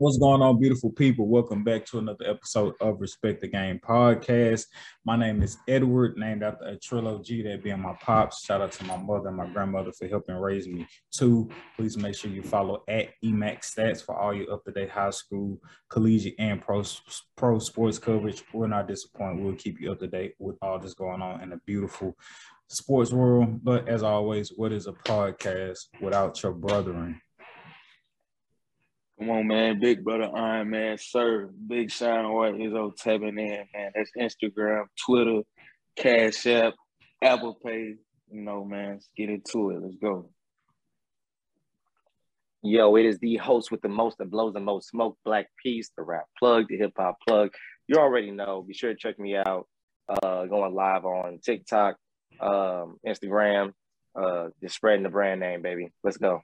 What's going on, beautiful people? Welcome back to another episode of Respect the Game podcast. My name is Edward, named after a trilogy that being my pops. Shout out to my mother and my grandmother for helping raise me. too. please make sure you follow at EMAC Stats for all your up-to-date high school, collegiate, and pro, pro sports coverage. We're not disappointed. We'll keep you up to date with all this going on in the beautiful sports world. But as always, what is a podcast without your brethren? Come on, man. Big brother Iron Man, sir. Big Shine White is on tapping in, man. That's Instagram, Twitter, Cash App, Apple Pay. You know, man. Let's get into it. Let's go. Yo, it is the host with the most that blows the most smoke, Black Peace, the rap plug, the hip hop plug. You already know. Be sure to check me out. Uh, going live on TikTok, um, Instagram, uh, just spreading the brand name, baby. Let's go.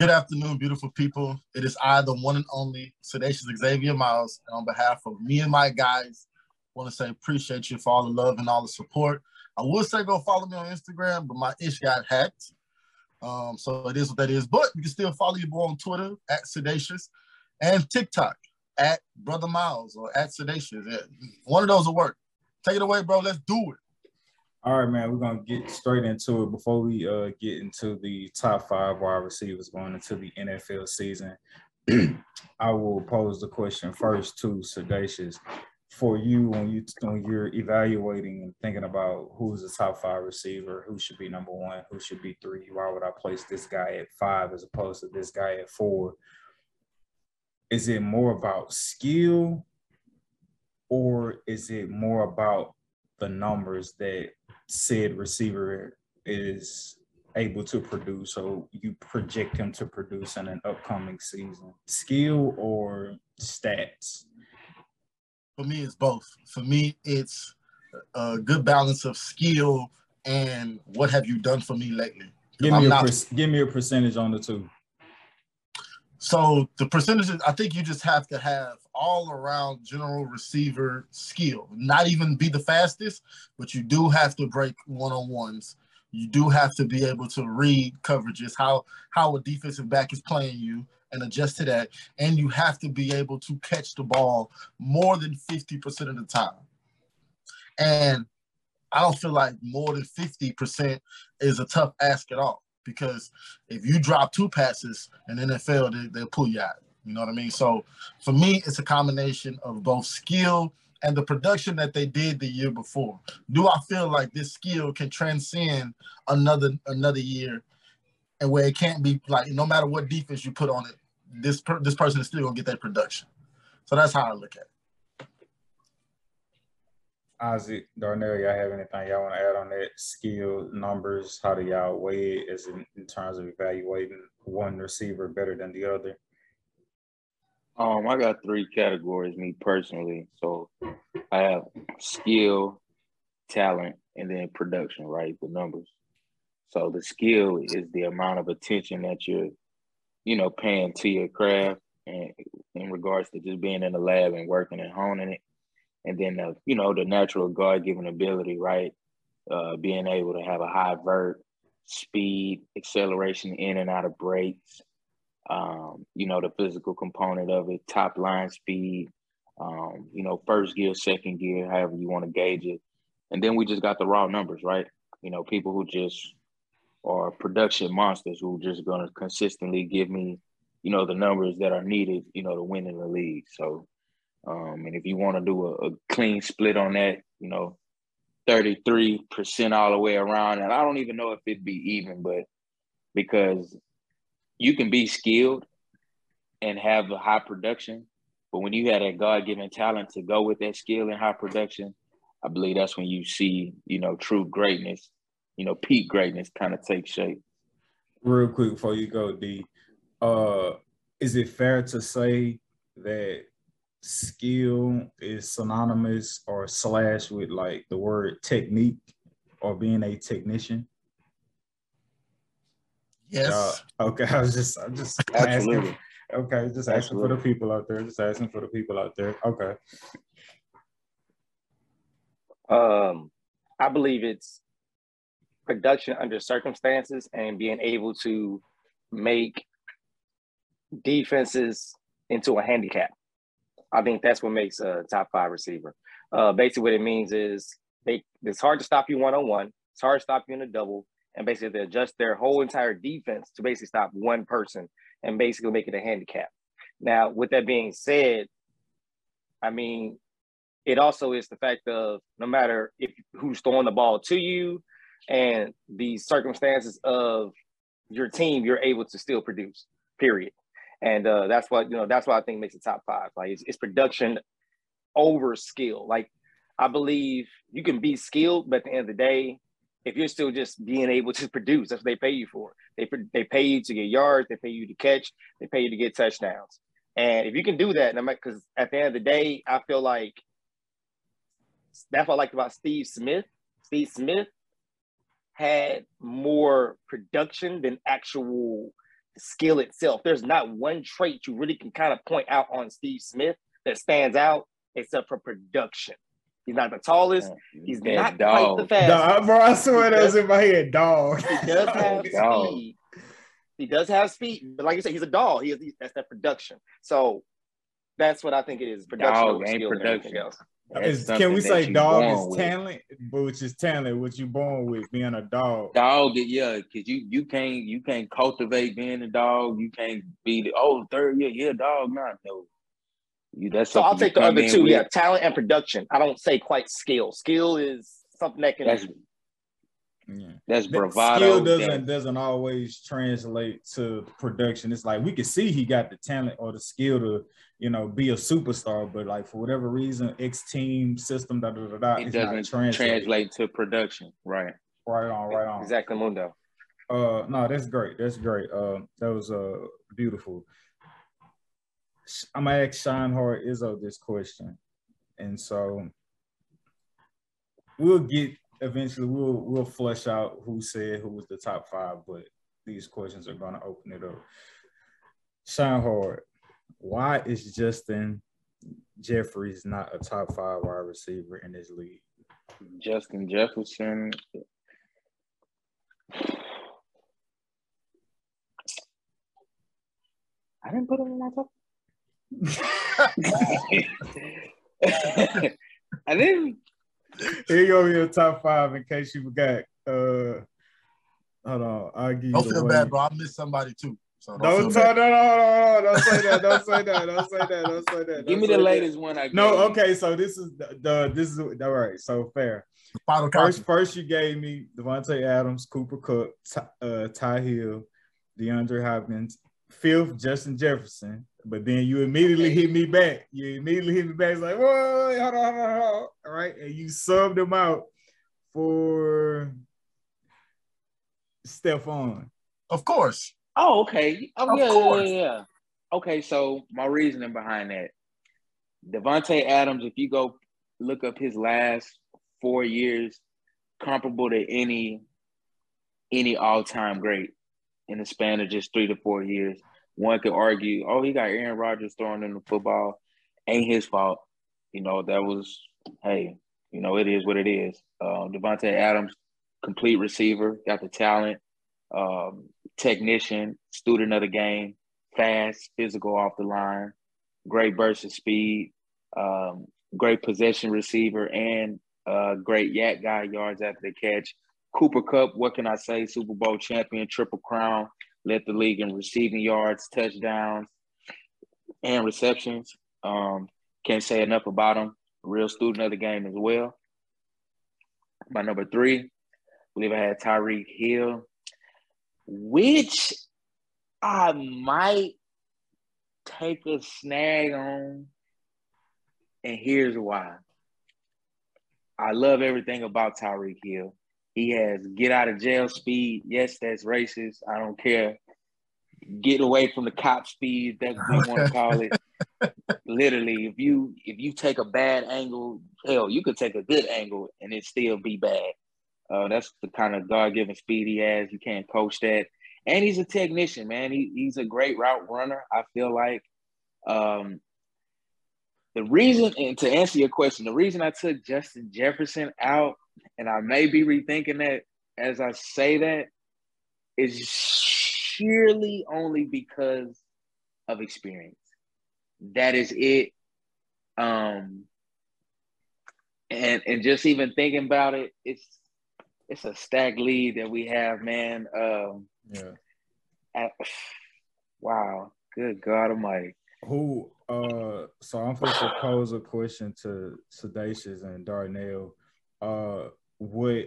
Good afternoon, beautiful people. It is I, the one and only Sedacious Xavier Miles, and on behalf of me and my guys, want to say appreciate you for all the love and all the support. I would say go follow me on Instagram, but my ish got hacked. Um, so it is what that is. But you can still follow your boy on Twitter at Sedacious and TikTok at Brother Miles or at Sedacious. One of those will work. Take it away, bro. Let's do it. All right, man, we're gonna get straight into it before we uh, get into the top five wide receivers going into the NFL season. I will pose the question first to Sedacious. For you, when you when you're evaluating and thinking about who's the top five receiver, who should be number one, who should be three, why would I place this guy at five as opposed to this guy at four? Is it more about skill, or is it more about the numbers that said receiver is able to produce so you project him to produce in an upcoming season. Skill or stats? For me it's both. For me it's a good balance of skill and what have you done for me lately. Give me, a not, per- give me a percentage on the two so the percentages, I think you just have to have all around general receiver skill. Not even be the fastest, but you do have to break one on ones. You do have to be able to read coverages, how how a defensive back is playing you, and adjust to that. And you have to be able to catch the ball more than 50% of the time. And I don't feel like more than 50% is a tough ask at all because if you drop two passes in NFL, they, they'll pull you out. You know what I mean? So for me, it's a combination of both skill and the production that they did the year before. Do I feel like this skill can transcend another another year, and where it can't be like no matter what defense you put on it, this per, this person is still gonna get that production. So that's how I look at it. Isaac, Darnell, y'all have anything y'all want to add on that? Skill, numbers, how do y'all weigh it in terms of evaluating one receiver better than the other? Um, I got three categories, me personally. So I have skill, talent, and then production, right? The numbers. So the skill is the amount of attention that you're, you know, paying to your craft and in regards to just being in the lab and working and honing it and then the, you know the natural God given ability, right? Uh, being able to have a high vert, speed, acceleration in and out of breaks. Um, you know the physical component of it, top line speed. Um, you know first gear, second gear, however you want to gauge it, and then we just got the raw numbers, right? You know people who just are production monsters who just going to consistently give me, you know, the numbers that are needed, you know, to win in the league. So um, and if you want to do a, a, clean split on that, you know, 33% all the way around. And I don't even know if it'd be even, but because you can be skilled and have a high production, but when you have that God given talent to go with that skill and high production, I believe that's when you see, you know, true greatness, you know, peak greatness kind of take shape. Real quick before you go, D, uh, is it fair to say that skill is synonymous or slash with like the word technique or being a technician? Yes. Uh, okay, I was just I'm just Absolutely. asking. Okay, just asking Absolutely. for the people out there. Just asking for the people out there. Okay. Um, I believe it's production under circumstances and being able to make defenses into a handicap. I think that's what makes a top five receiver. Uh, basically, what it means is they it's hard to stop you one on one. It's hard to stop you in a double, and basically they adjust their whole entire defense to basically stop one person and basically make it a handicap. Now, with that being said, I mean, it also is the fact of no matter if who's throwing the ball to you and the circumstances of your team, you're able to still produce. Period. And uh, that's what you know. That's what I think makes the top five. Like it's, it's production over skill. Like I believe you can be skilled, but at the end of the day, if you're still just being able to produce, that's what they pay you for. They they pay you to get yards, they pay you to catch, they pay you to get touchdowns. And if you can do that, because at the end of the day, I feel like that's what I liked about Steve Smith. Steve Smith had more production than actual skill itself. There's not one trait you really can kind of point out on Steve Smith that stands out except for production. He's not the tallest. He's not dog. quite the fastest. Dog, bro, I swear that's in my head. Dog. He does have speed. He does have speed, but like you said, he's a dog. He has that's that production. So that's what I think it is. Production dog ain't production. Else. Is, can we say dog is talent, but which is talent, what you born with, being a dog? Dog, yeah, because you you can't you can't cultivate being a dog. You can't be the oh third year, yeah, dog, not no. You that's so I'll take the other two. With. Yeah, talent and production. I don't say quite skill. Skill is something that can that's, yeah. That's bravado. Skill doesn't doesn't always translate to production. It's like we can see he got the talent or the skill to, you know, be a superstar, but like for whatever reason, X team system, da da da da, it doesn't translate. translate to production. Right. Right on, right on. Exactly, Mundo. Uh, no, that's great. That's great. Uh, that was uh beautiful. I'm gonna ask Sean Hart Izzo this question, and so we'll get eventually we'll we'll flesh out who said who was the top five, but these questions are gonna open it up. Sean hard. why is Justin Jeffries not a top five wide receiver in this league? Justin Jefferson. I didn't put him in my top. I didn't. Here you go, your top five in case you forgot. Uh, hold on, I'll give you. Don't feel way. bad, bro. I missed somebody too. So don't, don't, say, no, no, no, no, don't say that. Don't say that. Don't say that. Don't say that. Give me the that. latest one. I no, okay. So this is the, the this is all right. So fair. Final first, first you gave me Davante Adams, Cooper Kupp, Ty, uh, Ty Hill, DeAndre Hopkins. Fifth, Justin Jefferson. But then you immediately hit me back. You immediately hit me back. It's like, whoa, hold on, hold on, hold on. All right. And you subbed him out for Stefon. Of course. Oh, okay. Oh, of yeah, course. yeah, yeah. Okay, so my reasoning behind that. Davante Adams, if you go look up his last four years, comparable to any any all-time great in the span of just three to four years one could argue, oh, he got Aaron Rodgers throwing in the football. Ain't his fault. You know, that was, hey, you know, it is what it is. Um, Davante Adams, complete receiver, got the talent, um, technician, student of the game, fast, physical off the line, great burst of speed, um, great possession receiver, and uh, great YAC guy, yards after the catch. Cooper Kupp, what can I say? Super Bowl champion, triple crown, led the league in receiving yards, touchdowns, and receptions. Um, can't say enough about him. Real student of the game as well. My number three, I believe I had Tyreek Hill, which I might take a snag on. And here's why. I love everything about Tyreek Hill. He has get out of jail speed. Yes, that's racist. I don't care. Get away from the cop speed. That's what we want to call it. Literally, if you if you take a bad angle, hell, you could take a good angle and it still be bad. Uh, that's the kind of God given speed he has. You can't coach that. And he's a technician, man. He, he's a great route runner. I feel like um, the reason, and to answer your question, the reason I took Justin Jefferson out and I may be rethinking that as I say that, is sheerly only because of experience. That is it. Um, and and just even thinking about it, it's it's a stack lead that we have, man. Um, yeah. At, wow. Good God Almighty. Who? Uh. So I'm supposed to pose a question to Sedacious and Darnell. Uh, what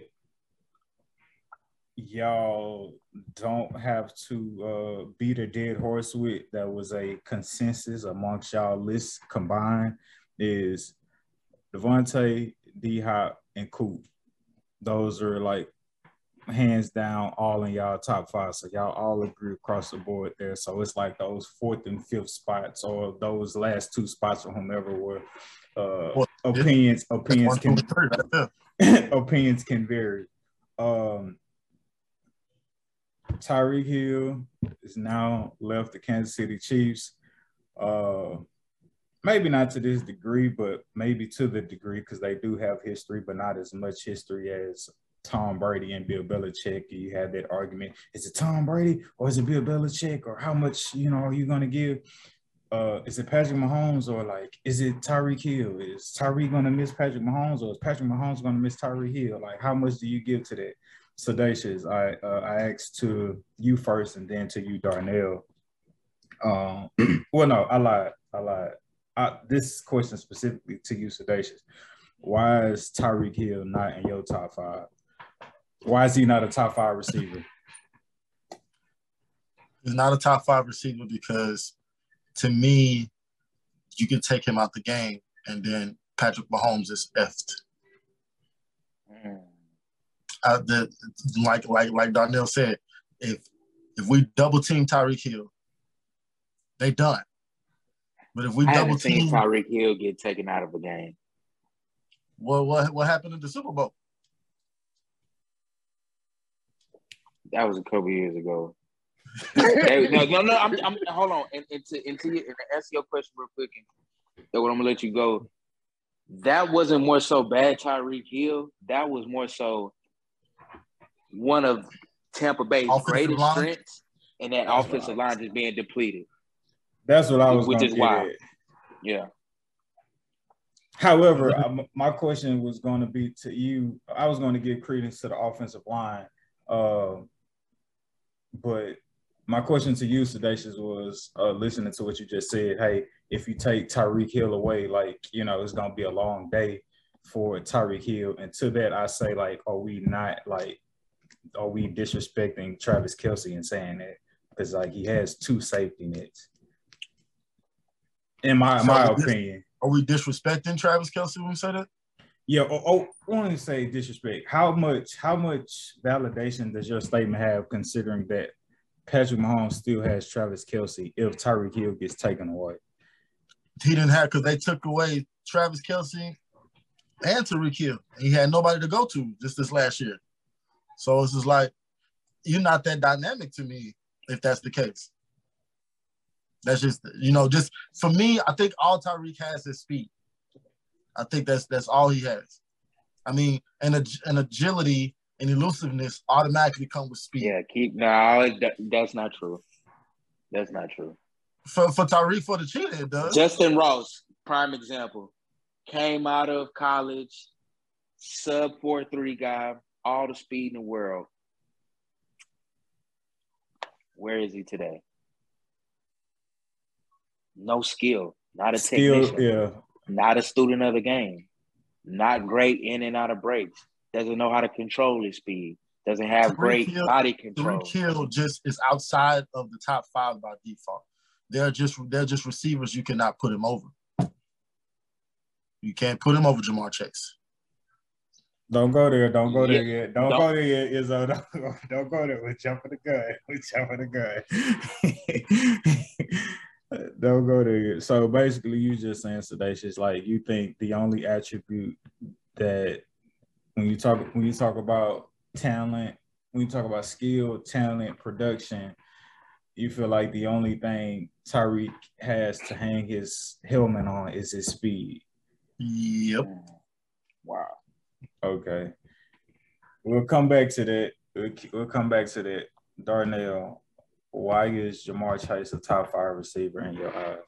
y'all don't have to uh, beat a dead horse with that was a consensus amongst y'all lists combined is Davante, D Hop, and Coop. Those are like hands down all in y'all top five. So y'all all agree across the board there. So it's like those fourth and fifth spots or those last two spots or whomever were uh, well, opinions opinions can opinions can vary. Um, Tyreek Hill is now left the Kansas City Chiefs. Uh, maybe not to this degree, but maybe to the degree because they do have history, but not as much history as Tom Brady and Bill Belichick. You had that argument: is it Tom Brady or is it Bill Belichick, or how much you know are you going to give? Uh, is it Patrick Mahomes or like is it Tyreek Hill? Is Tyreek to miss Patrick Mahomes or is Patrick Mahomes to miss Tyreek Hill? Like how much do you give to that? Sedacious, I uh, I asked to you first and then to you, Darnell. Um, well, no, I lied. I lied. I, this question specifically to you, Sedacious. Why is Tyreek Hill not in your top five? Why is he not a top five receiver? He's not a top five receiver because, to me, you can take him out the game, and then Patrick Mahomes is effed. Mm uh, the like like like Darnell said, if if we double team Tyreek Hill, they done. But if we I double team Tyreek Hill get taken out of a game, what what what happened in the Super Bowl? That was a couple years ago. Hey, no, no, no. I'm, I'm hold on. And, and to and to, and to answer your question real quick, and what I'm gonna let you go. That wasn't more so bad, Tyreek Hill. That was more so one of Tampa Bay's offensive greatest line. strengths, and that That's offensive line just being depleted. That's what I was. Which is why. Yeah. However, I, my question was going to be to you. I was going to give credence to the offensive line, uh, but my question to you, Sedacious, was uh, listening to what you just said. Hey, if you take Tyreek Hill away, like you know, it's going to be a long day for Tyreek Hill. And to that, I say, like, are we not like are we disrespecting Travis Kelce and saying that? Because like he has two safety nets. In my so my opinion. Are we disrespecting Travis Kelce when we say that? Yeah, oh, oh I want to say disrespect. How much how much validation does your statement have considering that Patrick Mahomes still has Travis Kelce if Tyreek Hill gets taken away? He didn't have because they took away Travis Kelce and Tyreek Hill. He had nobody to go to just this last year. So it's just like you're not that dynamic to me if that's the case. That's just you know, just for me, I think all Tyreek has is speed. I think that's that's all he has. I mean, and an agility and elusiveness automatically come with speed. Yeah, keep no, that, that's not true. That's not true. For for Tyreek for the cheetah, it does. Justyn Ross, prime example, came out of college, sub four three guy, all the speed in the world. Where is he today? No skill, not a skill, technician, yeah. not a student of the game, not great in and out of breaks, doesn't know how to control his speed, doesn't have Tyreek great Hill, body control. Tyreek Hill just is outside of the top five by default. They're just they're just receivers you cannot put him over. You can't put him over Ja'Marr Chase. Don't go there. Don't go there yeah. yet. Don't, don't, go there yet, Izzo. Don't, don't go there. We're jumping the gun. We're jumping the gun. don't go there yet. So basically, you just saying sedacious. Like you think the only attribute that when you talk when you talk about talent, when you talk about skill, talent, production, you feel like the only thing Tyreek has to hang his helmet on is his speed. Yep. Wow. Okay. We'll come back to that. We'll, we'll come back to that. Darnell, why is Ja'Marr Chase a top five receiver in your eyes?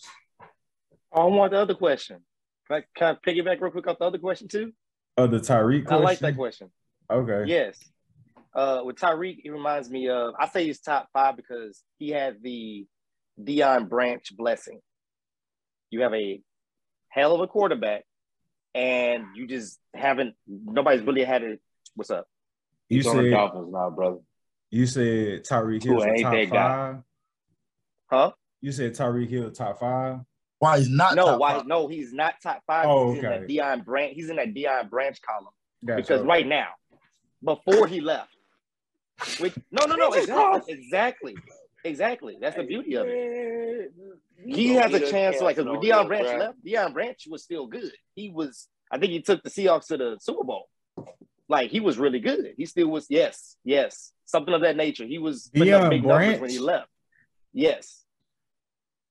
Oh, I want the other question. Can I, can I piggyback real quick off the other question too? Oh, the Tyreek I like that question. Okay. Yes. Uh, with Tyreek, it reminds me of I say he's top five because he had the Deion Branch blessing. You have a hell of a quarterback, and you just haven't. Nobody's really had it. What's up? You He's said Dolphins now, brother. you said Tyreek Tua Hill top that guy. five. Huh? You said Tyreek Hill top five. Why he's not? No, top why? five. No, he's not top five. Oh, he's in okay. that Deion Branch. He's in that Deion Branch column Gotcha. because right now, before he left, which no, no, no, exactly, exactly, exactly. That's the beauty of it. he has a chance to like because when Deion Branch left, Deion Branch was still good. He was, I think he took the Seahawks to the Super Bowl. Like he was really good. He still was, yes, yes, something of that nature. He was putting Deion big numbers Branch? when he left. Yes,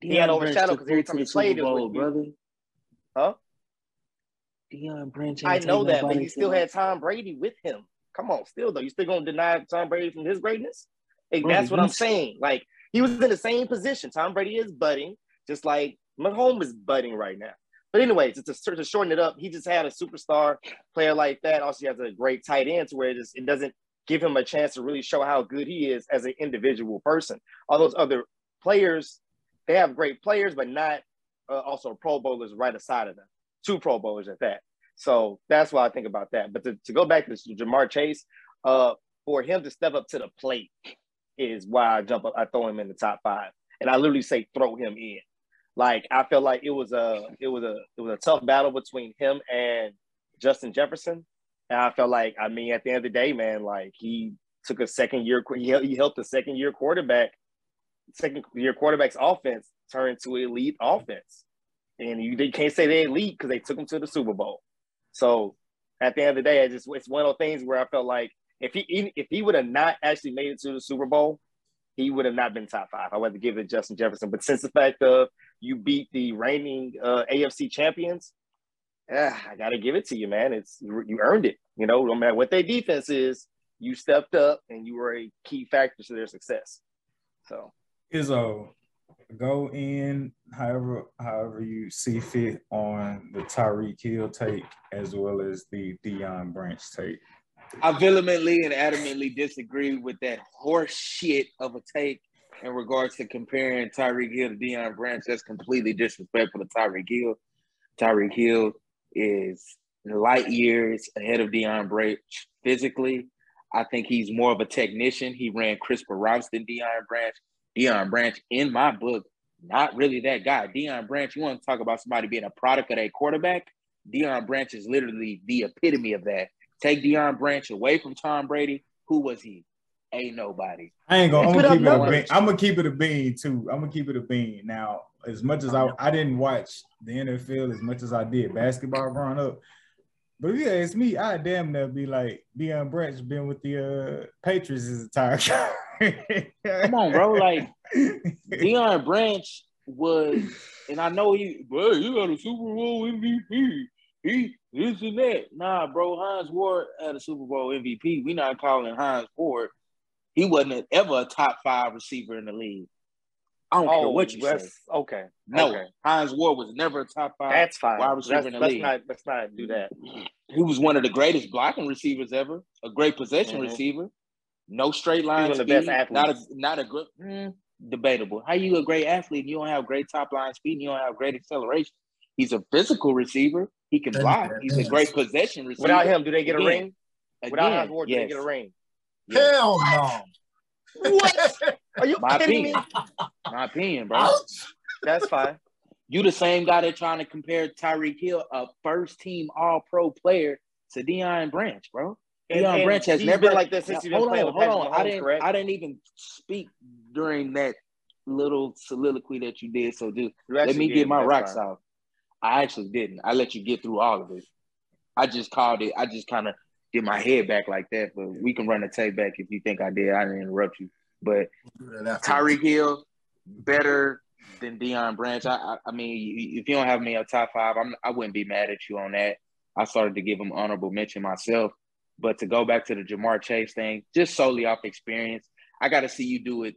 He had overshadowed 'cause every time he played, it was- brother. Huh? Deion Branch. I know that, but he still had Tom Brady with him. Come on, still though, you still gonna deny Tom Brady from his greatness? Like, that's what I'm saying. Like he was in the same position. Tom Brady is budding, just like Mahomes is budding right now. But anyways, to, to shorten it up, he just had a superstar player like that. Also, he has a great tight end to where it, just, it doesn't give him a chance to really show how good he is as an individual person. All those other players, they have great players, but not uh, also Pro Bowlers right aside of them. Two Pro Bowlers at that. So that's why I think about that. But to, to go back to Ja'Marr Chase, uh, for him to step up to the plate is why I jump up, I throw him in the top five. And I literally say throw him in. Like I felt like it was a it was a it was a tough battle between him and Justin Jefferson. And I felt like, I mean, at the end of the day, man, like he took a second year, he he helped a second year quarterback, second year quarterback's offense turned to elite offense. And you they can't say they're elite because they took them to the Super Bowl. So at the end of the day, I just it's one of those things where I felt like if he if he would have not actually made it to the Super Bowl, he would have not been top five. I would have to give it to Justin Jefferson. But since the fact of you beat the reigning uh, AFC champions, ah, I got to give it to you, man. It's you earned it. You know, no matter what their defense is, you stepped up and you were a key factor to their success. So Izzo, go in however however you see fit on the Tyreek Hill take as well as the Deion Branch take. I vehemently and adamantly disagree with that horse shit of a take in regards to comparing Tyreek Hill to Deion Branch. That's completely disrespectful to Tyreek Hill. Tyreek Hill is light years ahead of Deion Branch physically. I think he's more of a technician. He ran crisper routes than Deion Branch. Deion Branch, in my book, not really that guy. Deion Branch, you want to talk about somebody being a product of a quarterback? Deion Branch is literally the epitome of that. Take Deion Branch away from Tom Brady. Who was he? Ain't nobody. I ain't gonna. I'm gonna keep it a bean. I'm gonna keep it a bean too. I'm gonna keep it a bean. Now, as much as I, I didn't watch the NFL as much as I did basketball growing up, but if you ask me, I damn near be like Deion Branch been with the uh, Patriots his entire Come on, bro. Like Deion Branch was, and I know he, bro, he got a Super Bowl MVP. He this and that. Nah, bro. Hines Ward had a Super Bowl MVP. We not calling Hines Ward. He wasn't ever a top five receiver in the league. I don't care what you say. Oh, okay. No, okay. Hines Ward was never a top five. That's fine. wide receiver Let's, in the let's league. not let's not do that. He was one of the greatest blocking receivers ever. A great possession Mhm. receiver. No straight line one of the best speed. Not a not a good mm, debatable. How you a great athlete and you don't have great top line speed and you don't have great acceleration? He's a physical receiver. He can That is block. He's a great possession receiver. Without him, do they get a Again, ring? Without Again, Hines Ward, do they get a ring? yes. Hell no. What? Are you My kidding me? opinion. My opinion, bro. Ouch. That's fine. You the same guy that trying to compare Tyreek Hill, a first team All Pro player, to Deion Branch, bro. And- Deion and Branch has never been like this since he's been hold playing on, with hold Patrick on. I didn't. correct? I didn't even speak during that little soliloquy that you did. So just let me get my rocks that's fine. off. I actually didn't. I let you get through all of it. I just called it. I just kind of did my head back like that. But we can run the tape back if you think I did. I didn't interrupt you. But Do. Tyreek Hill better than Deion Branch. I, I, I mean, if you don't have me a top five, I'm, I wouldn't be mad at you on that. I started to give him honorable mention myself. But to go back to the Ja'Marr Chase thing, just solely off experience, I got to see you do it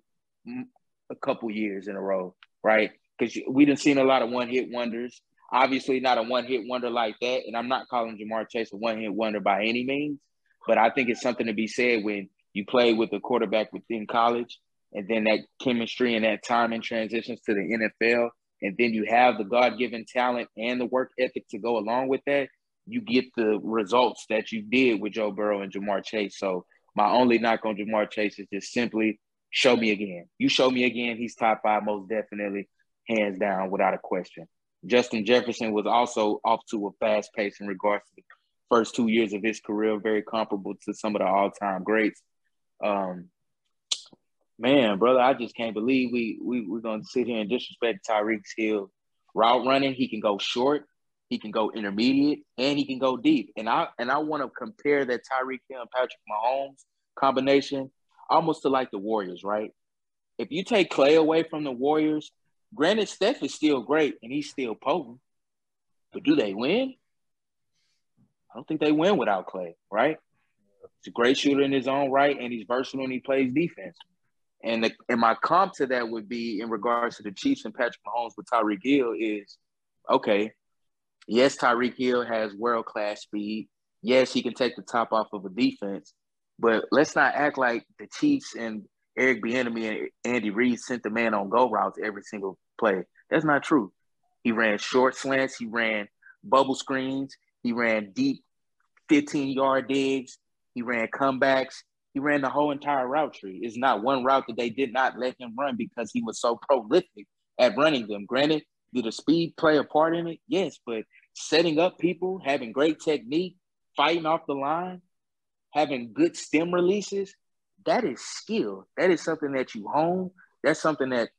a couple years in a row, right? Because we didn't seen a lot of one hit wonders. Obviously, not a one hit wonder like that. And I'm not calling Ja'Marr Chase a one hit wonder by any means, but I think it's something to be said when you play with a quarterback within college and then that chemistry and that timing transitions to the NFL. And then you have the God given talent and the work ethic to go along with that. You get the results that you did with Joe Burrow and Ja'Marr Chase. So my only knock on Ja'Marr Chase is just simply show me again. You show me again, he's top five, most definitely, hands down, without a question. Justin Jefferson was also off to a fast pace in regards to the first two years of his career, very comparable to some of the all time greats. Um, man, brother, I just can't believe we we we're gonna sit here and disrespect Tyreek Hill. Route running, he can go short, he can go intermediate, and he can go deep. And I and I want to compare that Tyreek Hill and Patrick Mahomes combination almost to like the Warriors, right? If you take Clay away from the Warriors, granted Steph is still great and he's still potent, but do they win? I don't think they win without Clay, right? He's a great shooter in his own right, and he's versatile and he plays defense. And the, and my comp to that would be in regards to the Chiefs and Patrick Mahomes with Tyreek Hill is okay. Yes, Tyreek Hill has world class speed. Yes, he can take the top off of a defense, but let's not act like the Chiefs and Eric Bieniemy and Andy Reid sent the man on go routes every single play. That's not true. He ran short slants. He ran bubble screens. He ran deep 15 yard digs. He ran comebacks. He ran the whole entire route tree. It's not one route that they did not let him run because he was so prolific at running them. Granted, did the speed play a part in it? Yes, but setting up people, having great technique, fighting off the line, having good stem releases, that is skill. That is something that you hone. That's something that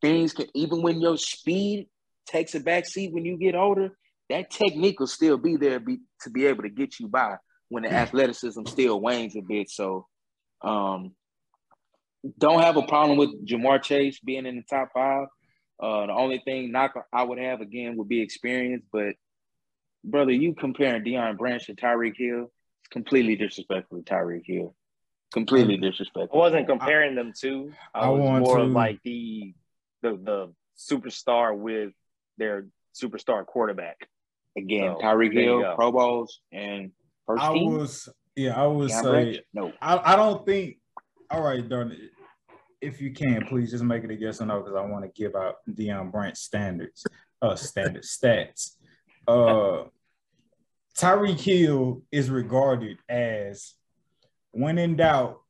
things can, even when your speed takes a back seat when you get older, that technique will still be there be, to be able to get you by when the athleticism still wanes a bit. So, um, don't have a problem with Ja'Marr Chase being in the top five. Uh, the only thing knock I would have again would be experience, but brother, you comparing Deion Branch to Tyreek Hill, it's completely disrespectful to Tyreek Hill. Completely disrespectful. I wasn't comparing them to. I, I was want more to- like the the the superstar with their superstar quarterback. Again, So, Tyreek Hill, go. Pro Bowls, and first I team. was yeah, I would Deion say Branch? no. I, I don't think all right, darn it If you can, please just make it a yes or no because I want to give out Deion Branch standards, uh standard stats. Uh Tyreek Hill is regarded as when in doubt,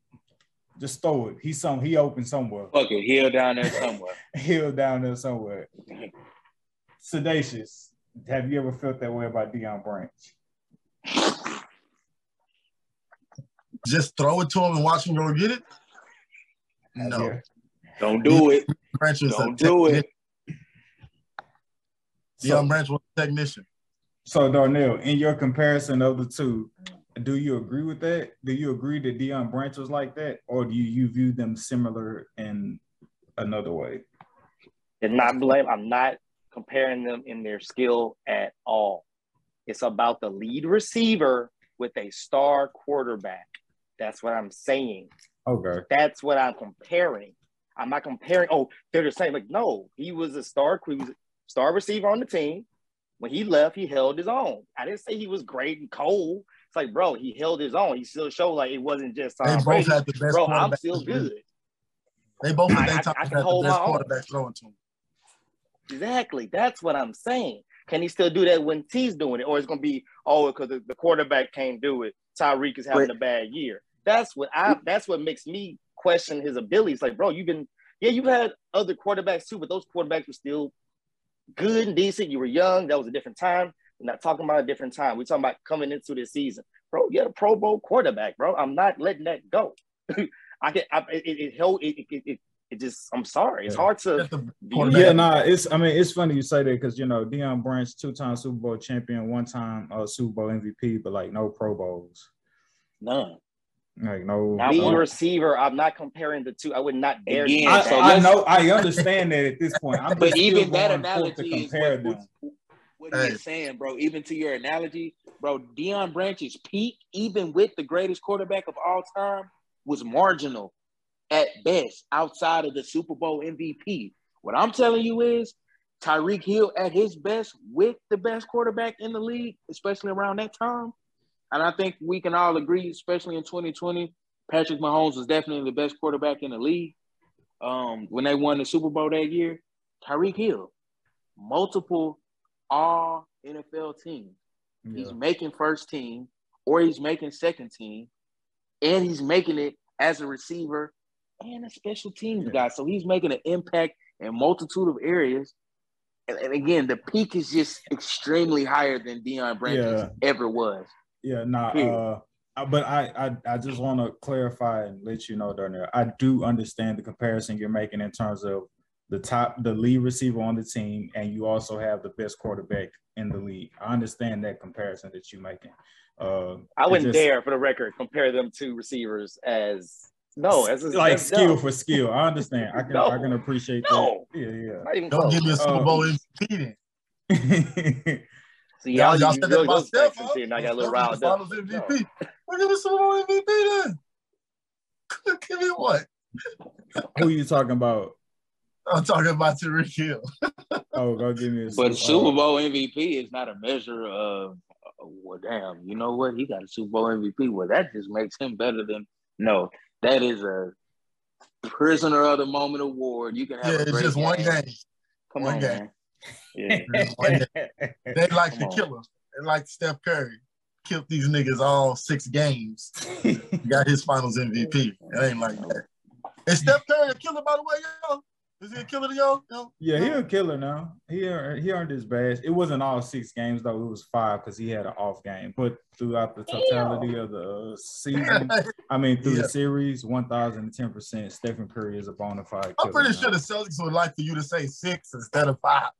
just throw it. He's some he open somewhere. Fuck it, Hill down there somewhere. Hill down there somewhere. Sedacious. Have you ever felt that way about Deion Branch? Just throw it to him and watch him go get it. No, Yeah. Don't do it. Branch is a Don't do it. So- Deion Branch was a technician. So Darnell, in your comparison of the two, do you agree with that? Do you agree that Deion Branch was like that, or do you view them similar in another way? And not blame. I'm not comparing them in their skill at all. It's about the lead receiver with a star quarterback. That's what I'm saying. Okay. That's what I'm comparing. I'm not comparing. Oh, they're the same. Like, no, he was a star. He was a star receiver on the team. When he left, he held his own. I didn't say he was great and cold. It's like, bro, he held his own. He still showed like it wasn't just They Tom both Brady. had the best Bro, I'm still in good. They both I- at their I- time I can had the hold best my own. quarterbacks throwing to him. Exactly. That's what I'm saying. Can he still do that when T's doing it? Or it's going to be, oh, because the, the quarterback can't do it. Tyreek is having But- a bad year. That's what I, that's what makes me question his abilities. Like, bro, you've been, yeah, you've had other quarterbacks too, but those quarterbacks were still good and decent. You were young. That was a different time. We're not talking about a different time. We're talking about coming into this season. Bro, you had a Pro Bowl quarterback, bro. I'm not letting that go. I can, I, it, it, it, held- it, it, it, it just, I'm sorry. It's Yeah. hard to That's the. Yeah, nah, it's I mean it's funny you say that because you know Deion Branch, two-time Super Bowl champion, one-time uh, Super Bowl MVP, but like no Pro Bowls, None. Like no. Not lead one. receiver. I'm not comparing the two. I would not dare. Again, I, so I know I understand that at this point. I'm But even that analogy to is compare what, them. what, what Hey. is saying, bro. Even to your analogy, bro, Deion Branch's peak, even with the greatest quarterback of all time, was marginal. at best outside of the Super Bowl MVP. What I'm telling you is Tyreek Hill at his best with the best quarterback in the league, especially around that time. And I think we can all agree, especially in 2020, Patrick Mahomes was definitely the best quarterback in the league. Um, when they won the Super Bowl that year, Tyreek Hill, multiple all NFL teams. Yeah. He's making first team or he's making second team, and he's making it as a receiver and a special teams yeah. guy. So he's making an impact in multitude of areas. And, and again, the peak is just extremely higher than Deion Branches yeah. ever was. Yeah, nah, uh, but I, I I just want to clarify and let you know, Darnell, I do understand the comparison you're making in terms of the top, the lead receiver on the team, and you also have the best quarterback in the league. I understand that comparison that you're making. Uh, I wouldn't just, dare, for the record, compare them to receivers as no, as a like as skill dumb. for skill. I understand. I can no. I can appreciate no. that. Yeah, yeah. Not Don't close. give me a Super Bowl MVP. See, y'all, y'all, said that myself. Huh? And I got a little riled up. MVP. No. Well, give me Super Bowl MVP then. give me what? Who are you talking about? I'm talking about Tyreek Hill. oh, go give me a But Super Bowl MVP is not a measure of, well, damn, you know what? He got a Super Bowl MVP. Well, that just makes him better than, no, that is a prisoner of the moment award. You can have yeah, it's just game. one game. Come one on, game. man. Yeah. they like Come the on. killer. They like Steph Curry. Killed these niggas all six games. got his finals MVP. It ain't like that. And Steph Curry a killer, by the way, y'all. Is he a killer to y'all? Yeah, he a killer now. He earned, he earned his badge. It wasn't all six games though. It was five because he had an off game. But throughout the totality Damn. of the season, I mean through yeah. the series, one thousand and ten percent. Stephen Curry is a bona fide. I'm pretty now. sure the Celtics would like for you to say six instead of five.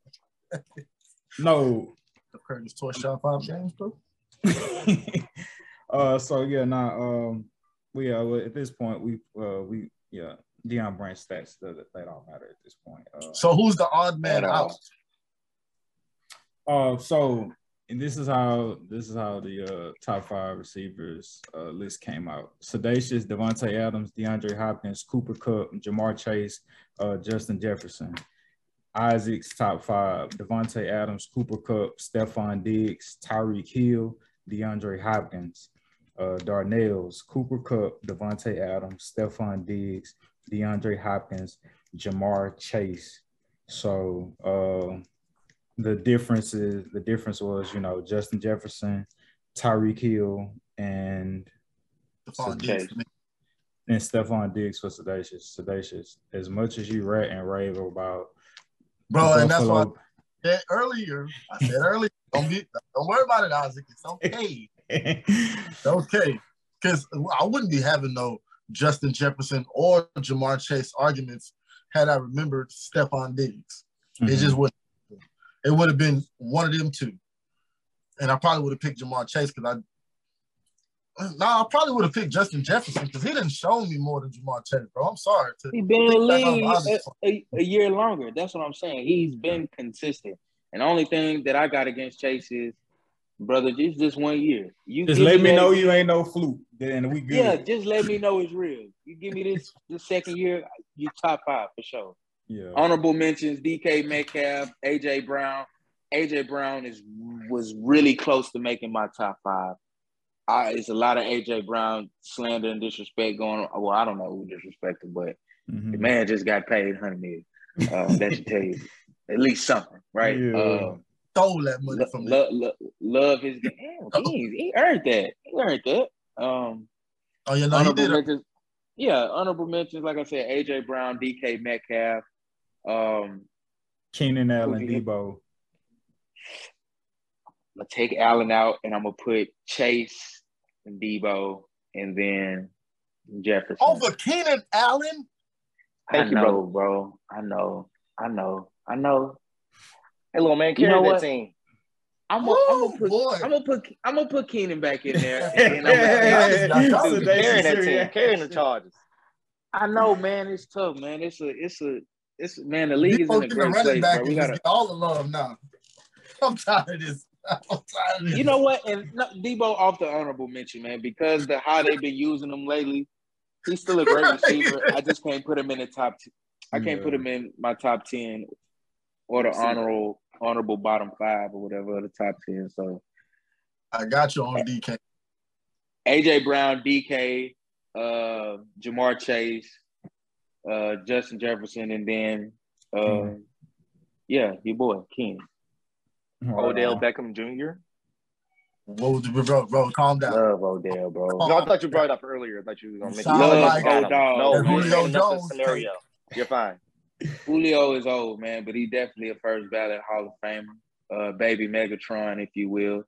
No. Curry's torch shot five games, bro. uh, so yeah, now um, we uh at this point we uh we yeah Deion Branch stats that they don't matter at this point. Uh, so who's the odd man out? Uh, so and this is how this is how the uh, top five receivers uh, list came out. Sedacious, Davante Adams, DeAndre Hopkins, Cooper Kupp, Ja'Marr Chase, uh, Justin Jefferson. Isaac's top five: Davante Adams, Cooper Kupp, Stefon Diggs, Tyreek Hill, DeAndre Hopkins. Uh, Darnell's Cooper Kupp, Davante Adams, Stefon Diggs, DeAndre Hopkins, Ja'Marr Chase. So uh, the difference is the difference was you know Justin Jefferson, Tyreek Hill, and Stefon Diggs. And Stefon Diggs was sedacious. Sedacious. As much as you rant and rave about, bro, and that's why I said earlier. I said earlier, don't get, don't worry about it, Isaac. It's okay. it's okay, because I wouldn't be having no Justin Jefferson or Ja'Marr Chase arguments had I remembered Stefon Diggs. Mm-hmm. It just wouldn't. It would have been one of them two. And I probably would have picked Ja'Marr Chase because I no, I probably would have picked Justin Jefferson because he didn't show me more than Ja'Marr Chase, bro. I'm sorry. He's been in the league a, a, a, year longer. That's what I'm saying. He's been consistent. And the only thing that I got against Chase is brother. Just just one year. You just let me know you ain't no fluke. Then we good. Yeah, just let me know it's real. You give me this the second year, you top five for sure. Yeah. Honorable mentions: DK Metcalf, AJ Brown. AJ Brown is was really close to making my top five. I, it's a lot of AJ Brown slander and disrespect going on. Well, I don't know who disrespected, but mm-hmm. the man just got paid hundred million. Uh, that should tell you at least something, right? Yeah. Um, stole that money from me. Love, love, love his game. Damn, he, he earned that. He earned that. Um, oh, you know, honorable mentions, yeah, honorable mentions, like I said, AJ Brown, DK Metcalf, um, Keenan Allen, Deebo. I'm gonna take Allen out and I'm gonna put Chase and Deebo and then Jefferson. Oh, Over Keenan Allen? Thank I you, know, bro. bro. I know. I know. I know. Hey, little man, carry you know that what? team. I'm gonna put I'm gonna put I'm gonna put Keenan back in there. And I'm gonna carrying that team, carrying the Chargers. I know, man. It's tough, man. It's a it's a it's man. The league is in a great place, bro. We got all the love now. I'm tired of this. I'm tired of this. You know what? And no, Deebo off the honorable mention, man, because the how they've been using them lately. he's still a great receiver. I just can't put him in the top. T- I can't Yeah. put him in my top ten or the honorable honorable bottom five or whatever the top ten. So I got you on DK. AJ Brown, DK, uh, Ja'Marr Chase, uh, Justin Jefferson, and then uh, Mhm. yeah, your boy Ken. Odell Beckham Jr. What was the bro, bro? Calm down. Love Odell, bro. No, I thought you brought it up earlier. I thought you were gonna make Sound it. like Adam. Odell. No, you Julio said Jones. scenario. You're fine. Julio is old, man, but he definitely a first ballot Hall of Famer, uh, baby Megatron, if you will.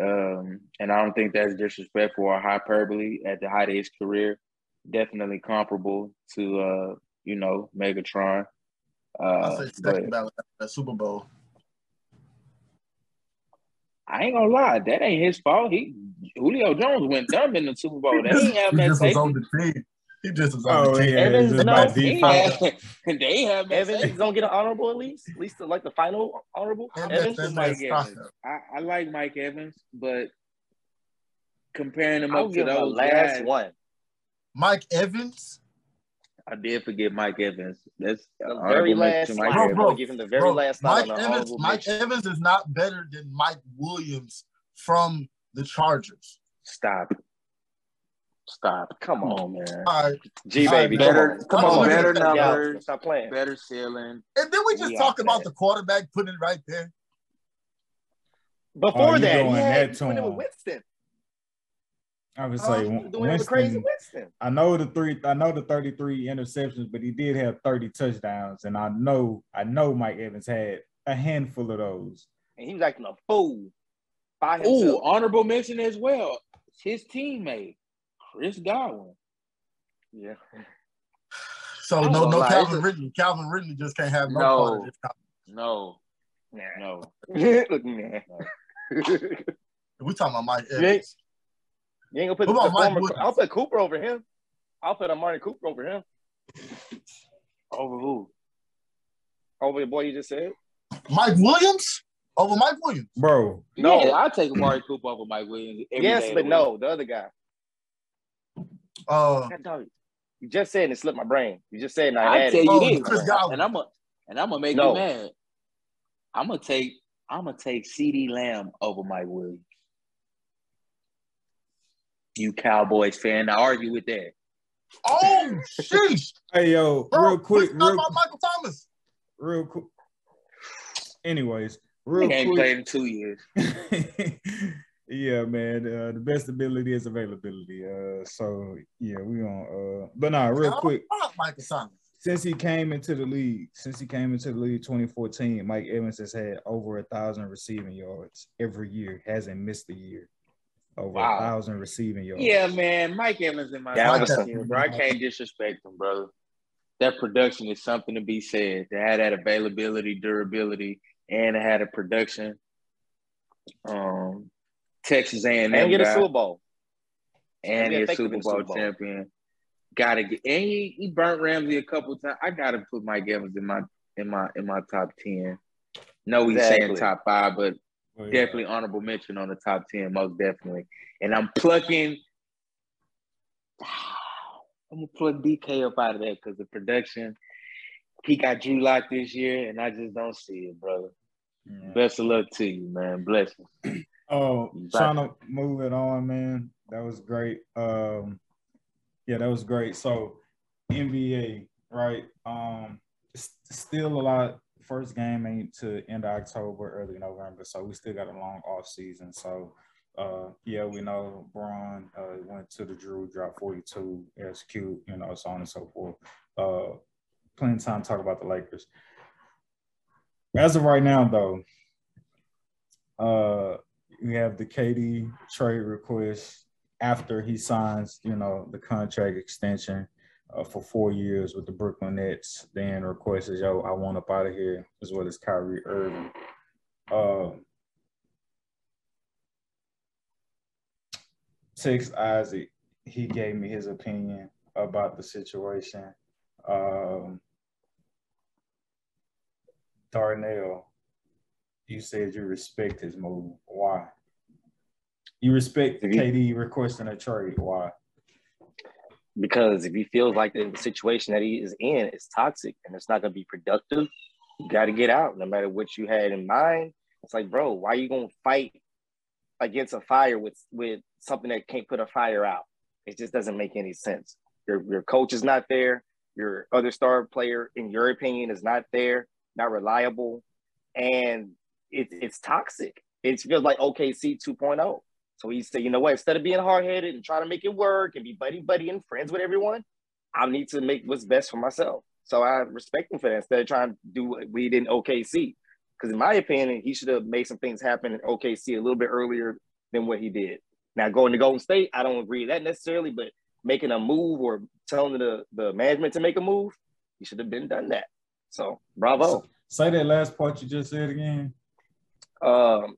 Um, and I don't think that's disrespectful or hyperbole at the height of his career. Definitely comparable to, uh, you know, Megatron. I Uh, say but second ballot at Super Bowl. I ain't gonna lie, that ain't his fault. He Julio Jones went dumb in the Super Bowl. They He ain't have just that was safety. on the team. He just was on Oh the team. yeah, Evans, just no, by They default. have, they have Evans safety. is gonna get an honorable at least, at least like the final honorable. And Evans. that's- Mike Evans. I, I like Mike Evans, but comparing him I'll up to give him those last guys, one. Mike Evans. I did forget Mike Evans. That's The very mention last to slide. Mike Bro, Evans. bro, gonna give him the very Bro, last Mike slide on the Evans. Mike mention. Evans is not better than Mike Williams from the Chargers. Stop. Stop. Come Come on. on, man. All right, G All right, baby, better- come come on, on, better Cut numbers. Stop playing. Better ceiling. and then we just We talk about there. the quarterback putting it right there. Before Oh, that, doing yeah, that he's to doing it with him. Winston. I would oh, say he's doing it with crazy Winston. Winston. I know the three. I know the thirty-three interceptions, but he did have thirty touchdowns, and I know, I know Mike Evans had a handful of those. And he was acting a fool by Ooh, honorable mention as well. His teammate, Chris Godwin. Yeah. So no, no lie, Calvin it's Ridley. Calvin Ridley just can't have no, No. part of this. No, Nah. no. Look, man. We talking about Mike You ain't- Evans. You ain't gonna put the about Mike former, I'll put Cooper over him. I'll put Amari Cooper over him. Over who? Over the boy you just said. Mike Williams over Mike Williams. Bro, No, Yeah. I'll take Amari Cooper over Mike Williams. every yes, day but no, the other guy. Uh, God, You just said it slipped my brain. You just said and I I had tell it. you Oh, this, and I'm a, and I'm gonna make No. you mad. I'm gonna take, I'm gonna take CeeDee Lamb over Mike Williams. You Cowboys fan, I argue with that. oh, sheesh. hey yo, Bro, real quick, real, about Michael Thomas. real quick. Anyways, He real ain't quick. played in two years. yeah, man. Uh, the best ability is availability. Uh, so yeah, we on. Uh, but nah, real I quick. Michael Thomas. Since he came into the league, since he came into the league 2014, Mike Evans has had over a thousand receiving yards every year. Hasn't missed a year. Over Wow. a thousand receiving yards. Yeah, man, Mike Evans in my Galveston. top tier, bro. I can't disrespect him, brother. That production is something to be said. To have that availability, durability, and to have a production. Um, Texas A&M And get a guy, Super Bowl. and be he a Super Bowl Super Bowl. champion. Gotta get, and he, he burnt Ramsey a couple times. I gotta put Mike Evans in my in my in my top ten. No, he's saying top five, but But, yeah. definitely honorable mention on the top 10, most definitely. And I'm plucking, I'm gonna plug DK up out of that because the production, he got Drew Lock this year, and I just don't see it, brother. Yeah. Best of luck to you, man. Blessings. Oh, Back. trying to move it on, man. That was great. Um, yeah, that was great. So, NBA, right? Um, still a lot. First game ain't to end of October, early November, so we still got a long off season. So, uh, yeah, we know Bron uh, went to the Drew, dropped 42, execute, you know, so on and so forth. Uh, plenty of time to talk about the Lakers. As of right now, though, uh, we have the KD trade request after he signs, you know, the contract extension uh, for four years with the Brooklyn Nets. Then request is, yo, I want up out of here, as well as Kyrie Irving. Uh, Tex Isaac, he gave me his opinion about the situation. Um, Darnell, you said you respect his move. Why? You respect KD requesting a trade. Why? Because if he feels like the situation that he is in is toxic and it's not going to be productive, you got to get out. No matter what you had in mind, it's like, bro, why are you going to fight against a fire with with something that can't put a fire out? It just doesn't make any sense. Your your coach is not there. Your other star player, in your opinion, is not there, not reliable, and it's it's toxic. It feels like OKC 2.0. So he said, you know what, instead of being hard headed and trying to make it work and be buddy buddy and friends with everyone, I need to make what's best for myself. So I respect him for that instead of trying to do what we did in OKC. Because in my opinion, he should have made some things happen in OKC a little bit earlier than what he did. Now going to Golden State, I don't agree with that necessarily, but making a move or telling the, the management to make a move, he should have been done that. So bravo. Say that last part you just said again. Um,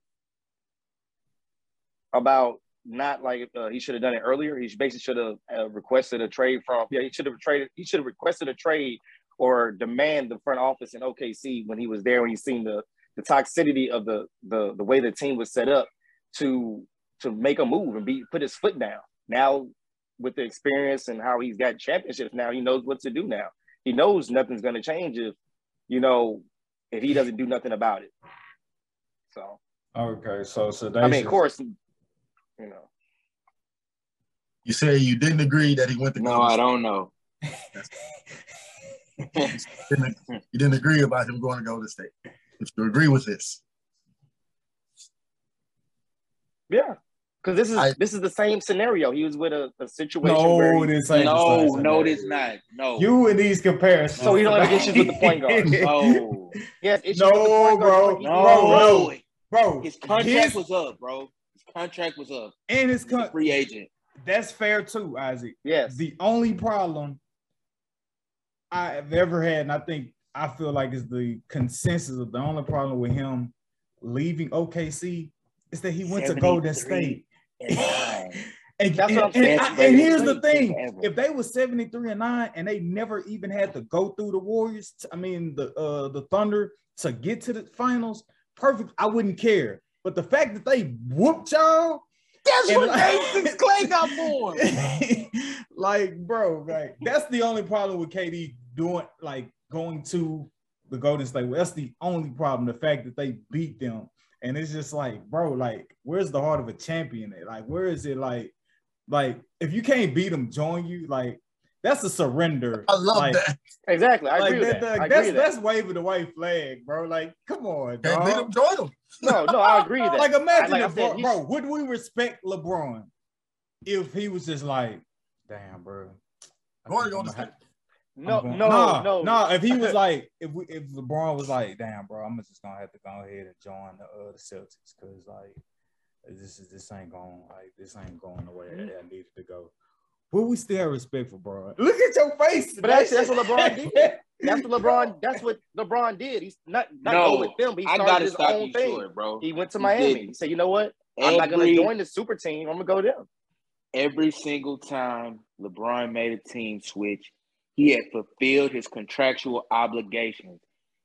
about not like uh, he should have done it earlier. He basically should have uh, requested a trade from. Yeah, he should have traded. He should have requested a trade or demand the front office in OKC when he was there when he seen the the toxicity of the the the way the team was set up to to make a move and be put his foot down. Now with the experience and how he's got championships now, he knows what to do now. He knows nothing's going to change if you know if he doesn't do nothing about it. So okay, so so I mean, of course, you know. You say you didn't agree that he went to. No, I don't know. you, didn't, you didn't agree about him going to Golden State. If you agree with this, yeah, because this is I, this is the same scenario. He was with a, a situation. No, where he, this ain't no, no, this not. No, you and these comparisons. So he don't have issues with the point guard. no, yes, issues no, with the point bro, guard. no, bro, bro. His contract his, was up, bro contract was up. And his con- free agent. That's fair too, Isaac. Yes. The only problem I've ever had, and I think I feel like is the consensus of the only problem with him leaving OKC is that he went to Golden State. And, and, and, and, here's the thing: if they were 73 and 9 and they never even had to go through the Warriors, I mean the uh the Thunder to get to the finals, perfect. I wouldn't care. But the fact that they whooped y'all. That's what like, Clay got born. like, bro, like that's the only problem with KD doing like going to the Golden State. Well, That's the only problem. The fact that they beat them. And it's just like, bro, like, where's the heart of a champion? At? Like, where is it like, like, if you can't beat them, join you, like, that's a surrender. I love like, that. Exactly. I like, agree that, that. I that's agree that's waving the white flag, bro. Like, come on, Can't dog. beat them, join them. No, no, I agree that. like, imagine like if, said, bro, bro, would we respect LeBron if he was just like, damn, bro. Going no, going, no, nah, no, no. If he was like, if we, if LeBron was like, damn, bro, I'm just gonna have to go ahead and join the uh, the Celtics because like this is this ain't going like this ain't going the way I needed to go. Will we still have respect for LeBron? Look at your face. But that's, that's what LeBron did. That's what LeBron. That's what LeBron did. He's not not no, go with them. But he started his own thing, short, bro. He went to Miami. He, he said, "You know what? Every, I'm not going to join the super team. I'm going to go them." Every single time LeBron made a team switch, he had fulfilled his contractual obligations.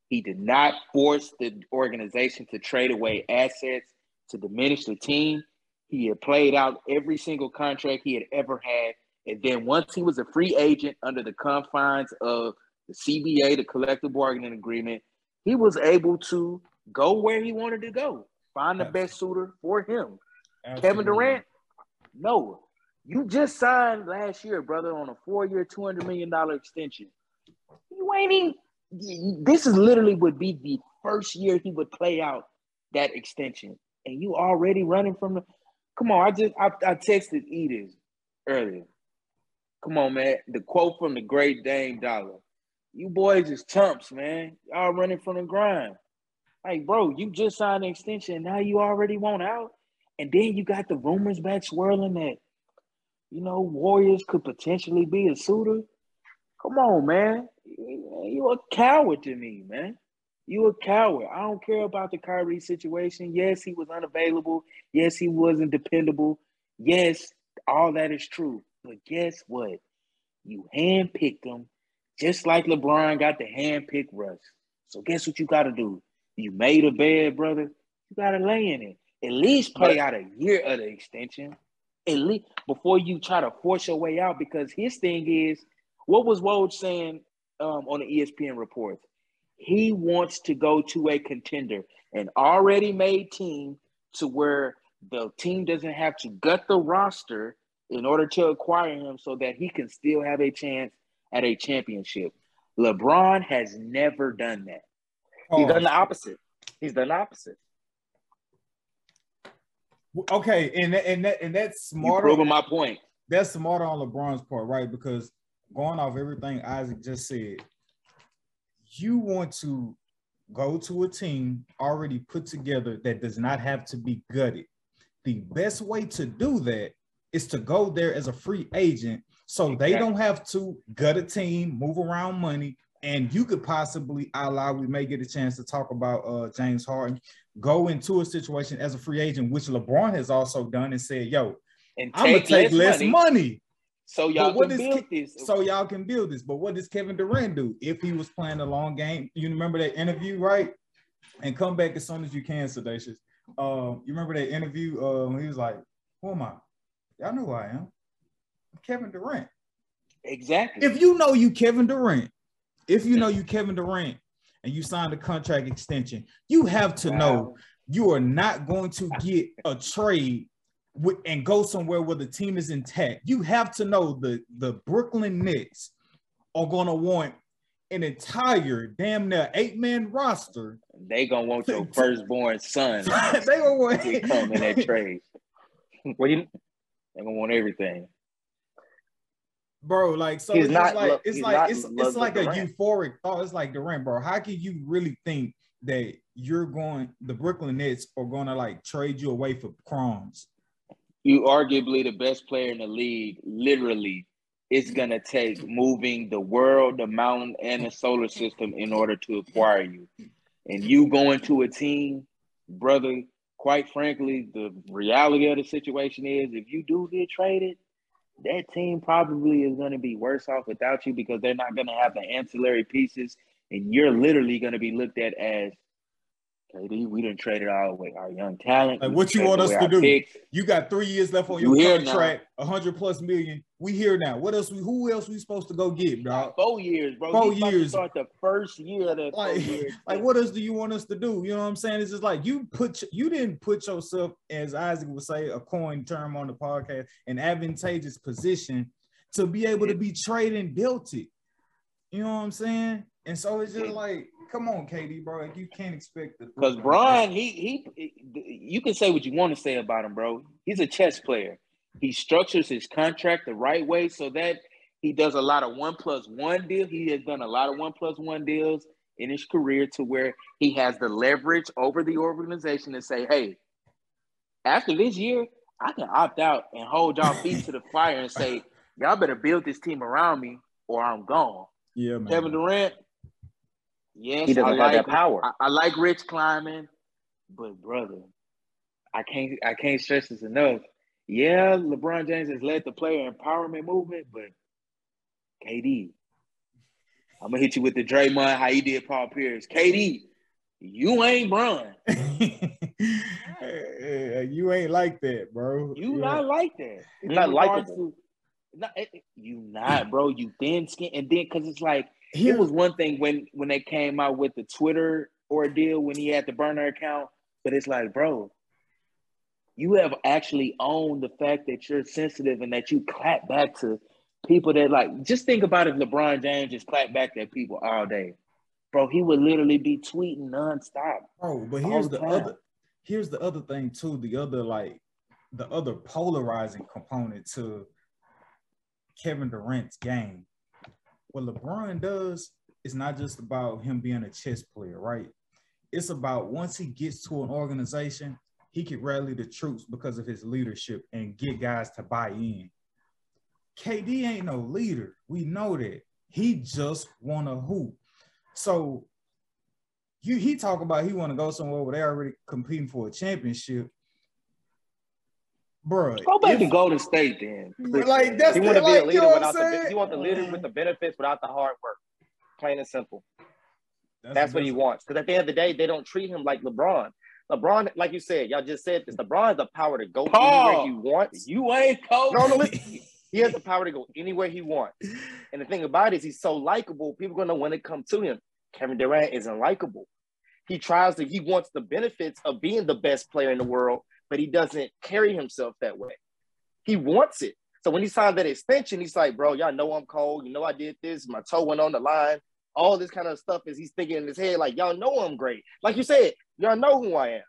He did not force the organization to trade away assets to diminish the team. He had played out every single contract he had ever had and then once he was a free agent under the confines of the CBA, the collective bargaining agreement, he was able to go where he wanted to go, find the best suitor for him. Absolutely. Kevin Durant, no. You just signed last year, brother, on a four-year, $200 million extension. You ain't even, this is literally would be the first year he would play out that extension. And you already running from the, come on, I just, I, I texted Edith earlier. Come on, man. The quote from the great Dame Dollar. You boys is chumps, man. Y'all running from the grind. Like, bro, you just signed an extension. Now you already want out. And then you got the rumors back swirling that, you know, Warriors could potentially be a suitor. Come on, man. You a coward to me, man. You a coward. I don't care about the Kyrie situation. Yes, he was unavailable. Yes, he wasn't dependable. Yes, all that is true. But guess what? You handpicked them just like LeBron got to handpick Russ. So guess what you got to do? You made a bed, brother. You got to lay in it. At least play out a year of the extension. at least before you try to force your way out. Because his thing is, what was Woj saying um, on the ESPN reports? He wants to go to a contender, an already made team, to where the team doesn't have to gut the roster in order to acquire him, so that he can still have a chance at a championship. LeBron has never done that. He's oh. done the opposite. He's done the opposite. Okay, and that, and that, and that's You smarter. proving my point. That's smarter on LeBron's part, right? Because going off everything Isaac just said, you want to go to a team already put together that does not have to be gutted. The best way to do that is to go there as a free agent so they don't have to gut a team, move around money, and you could possibly, a la, we may get a chance to talk about uh, James Harden, go into a situation as a free agent, which LeBron has also done and said, yo, And I'm gonna take, less, less money, money so y'all But what can is build Ke- this. so y'all can build this. But what does Kevin Durant do if he was playing a long game? You remember that interview, right? And come back as soon as you can, Sedacious. Um, you remember that interview? Uh, when he was like, "Who am I? Y'all know who I am. I'm Kevin Durant. exactly. If you know you Kevin Durant, if you know you Kevin Durant, and you signed a contract extension, you have to know you are not going to get a trade with, and go somewhere where the team is intact. You have to know the the Brooklyn Nets are going to want an entire damn near eight man roster. they gonna want your firstborn son they gonna want to come in that trade. Well, you They gonna want everything. bro. Like so, He's it's not like it's like it's it's like a euphoric thought. It's like Durant, bro. How can you really think that you're going the Brooklyn Nets are going to like trade you away for crumbs? You arguably the best player in the league. Literally, it's gonna take moving the world, the mountain, and the solar system in order to acquire you. And you going to a team, brother. Quite frankly, the reality of the situation is, if you do get traded, that team probably is going to be worse off without you because they're not going to have the ancillary pieces, and you're literally going to be looked at as, KD, we didn't trade it all away. Our young talent. Like, what you want us to do? picks. You got three years left on You your contract, a hundred plus million. We here now. What else? We who else we supposed to go get, bro? Four years, bro. Four He's about to years. Start the first year of that Like, like what else do you want us to do? You know what I'm saying? It's just like you put you didn't put yourself, as Isaac would say, a coin term on the podcast, an advantageous position to be able to be traded and built it. You know what I'm saying? And so it's just like, come on, KD, bro. Like you can't expect the Because Brian, he he, you can say what you want to say about him, bro. He's a chess player. He structures his contract the right way so that he does a lot of one plus one deal. He has done a lot of one plus one deals in his career to where he has the leverage over the organization to say, hey, after this year, I can opt out and hold y'all feet to the fire and say, y'all better build this team around me or I'm gone. Yeah, man. Kevin Durant, yes, he doesn't I have like that power. I, I like Rich climbing, but brother, I can't I can't stress this enough. Yeah, LeBron James has led the player empowerment movement, but KD, I'm gonna hit you with the Draymond how he did Paul Pierce. KD, you ain't Bron. you ain't like that, bro. You Yeah. not like that. You're not In regards likable. Not, it- it- you not, bro. You thin skin, and then because it's like Here- it was one thing when when they came out with the Twitter ordeal when he had the burner account, but it's like, bro, you have actually owned the fact that you're sensitive and that you clap back to people that like. Just think about if LeBron James just clapped back at people all day, bro. He would literally be tweeting nonstop. Bro, but here's the the other here's the other thing too. The other like the other polarizing component to Kevin Durant's game. What LeBron does is not just about him being a chess player, right? It's about once he gets to an organization, he can rally the troops because of his leadership and get guys to buy in. KD ain't no leader. We know that. He just wanna hoop. So you he talk about he want to go somewhere where they already competing for a championship. Bro, you can Go back to Golden State, then. like that's He the, want to be like, a you leader know without the. He want the leader with the benefits without the hard work. Plain and simple. That's, That's what he wants. Because at the end of the day, they don't treat him like LeBron. LeBron, like you said, y'all just said this. LeBron has the power to go Paul, anywhere he wants. You ain't coach. No, no. He has the power to go anywhere he wants. And the thing about it is he's so likable, people are gonna want to come to him. Kevin Durant isn't likable. He tries to, he wants the benefits of being the best player in the world, but he doesn't carry himself that way. He wants it. So when he signed that extension, he's like, bro, y'all know I'm cold. You know I did this. My toe went on the line. All this kind of stuff is he's thinking in his head, like, y'all know I'm great. Like you said, y'all know who I am.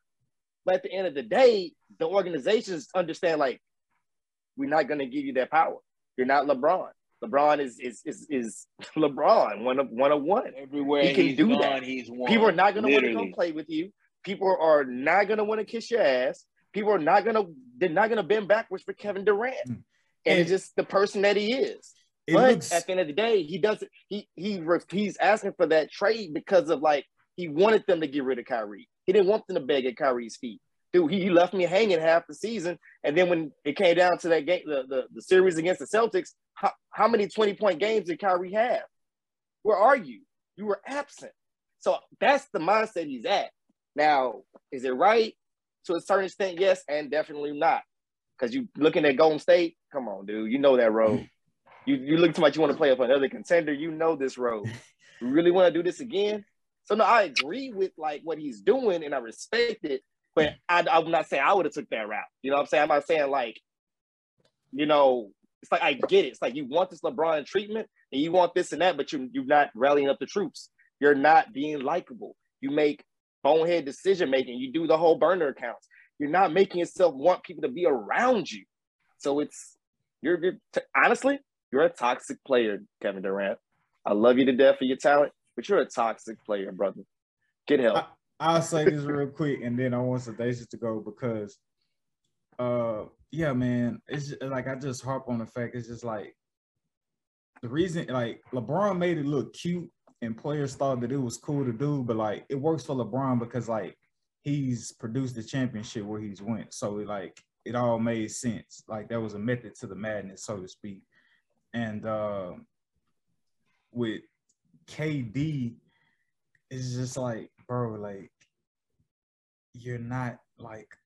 But at the end of the day, the organizations understand, like, we're not gonna give you that power. You're not LeBron. LeBron is is is, is LeBron, one of one of one. Everywhere He can do gone, that. he's won. People are not gonna want to come play with you. People are not gonna want to kiss your ass. People are not gonna they're not gonna bend backwards for Kevin Durant. Mm. And, And- it's just the person that he is. But looks at the end of the day, he doesn't. He he he's asking for that trade because of like he wanted them to get rid of Kyrie. He didn't want them to beg at Kyrie's feet. Dude, he, he left me hanging half the season, and then when it came down to that game, the, the, the series against the Celtics, how, how many twenty point games did Kyrie have? Where are you? You were absent. So that's the mindset he's at. Now, is it right to a certain extent? Yes, and definitely not. Because you looking at Golden State, come on, dude, you know that road. You you look too much. You want to play up another contender. You know this road. You really want to do this again? So no, I agree with like what he's doing, and I respect it. But I, I'm not saying I would have took that route. You know what I'm saying? I'm not saying like, you know, it's like I get it. It's like you want this LeBron treatment, and you want this and that, but you you're not rallying up the troops. You're not being likable. You make bonehead decision making. You do the whole burner accounts. You're not making yourself want people to be around you. So it's you're, you're t- honestly you're a toxic player, Kevin Durant. I love you to death for your talent, but you're a toxic player, brother. Get help. I'll say this real quick, and then I want Sedacious to go because, uh, yeah, man, it's just, like I just harp on the fact it's just like the reason, like LeBron made it look cute, and players thought that it was cool to do, but like it works for LeBron because like he's produced the championship where he's went, so like it all made sense. Like there was a method to the madness, so to speak, and uh, with KD it's just like, bro, like you're not like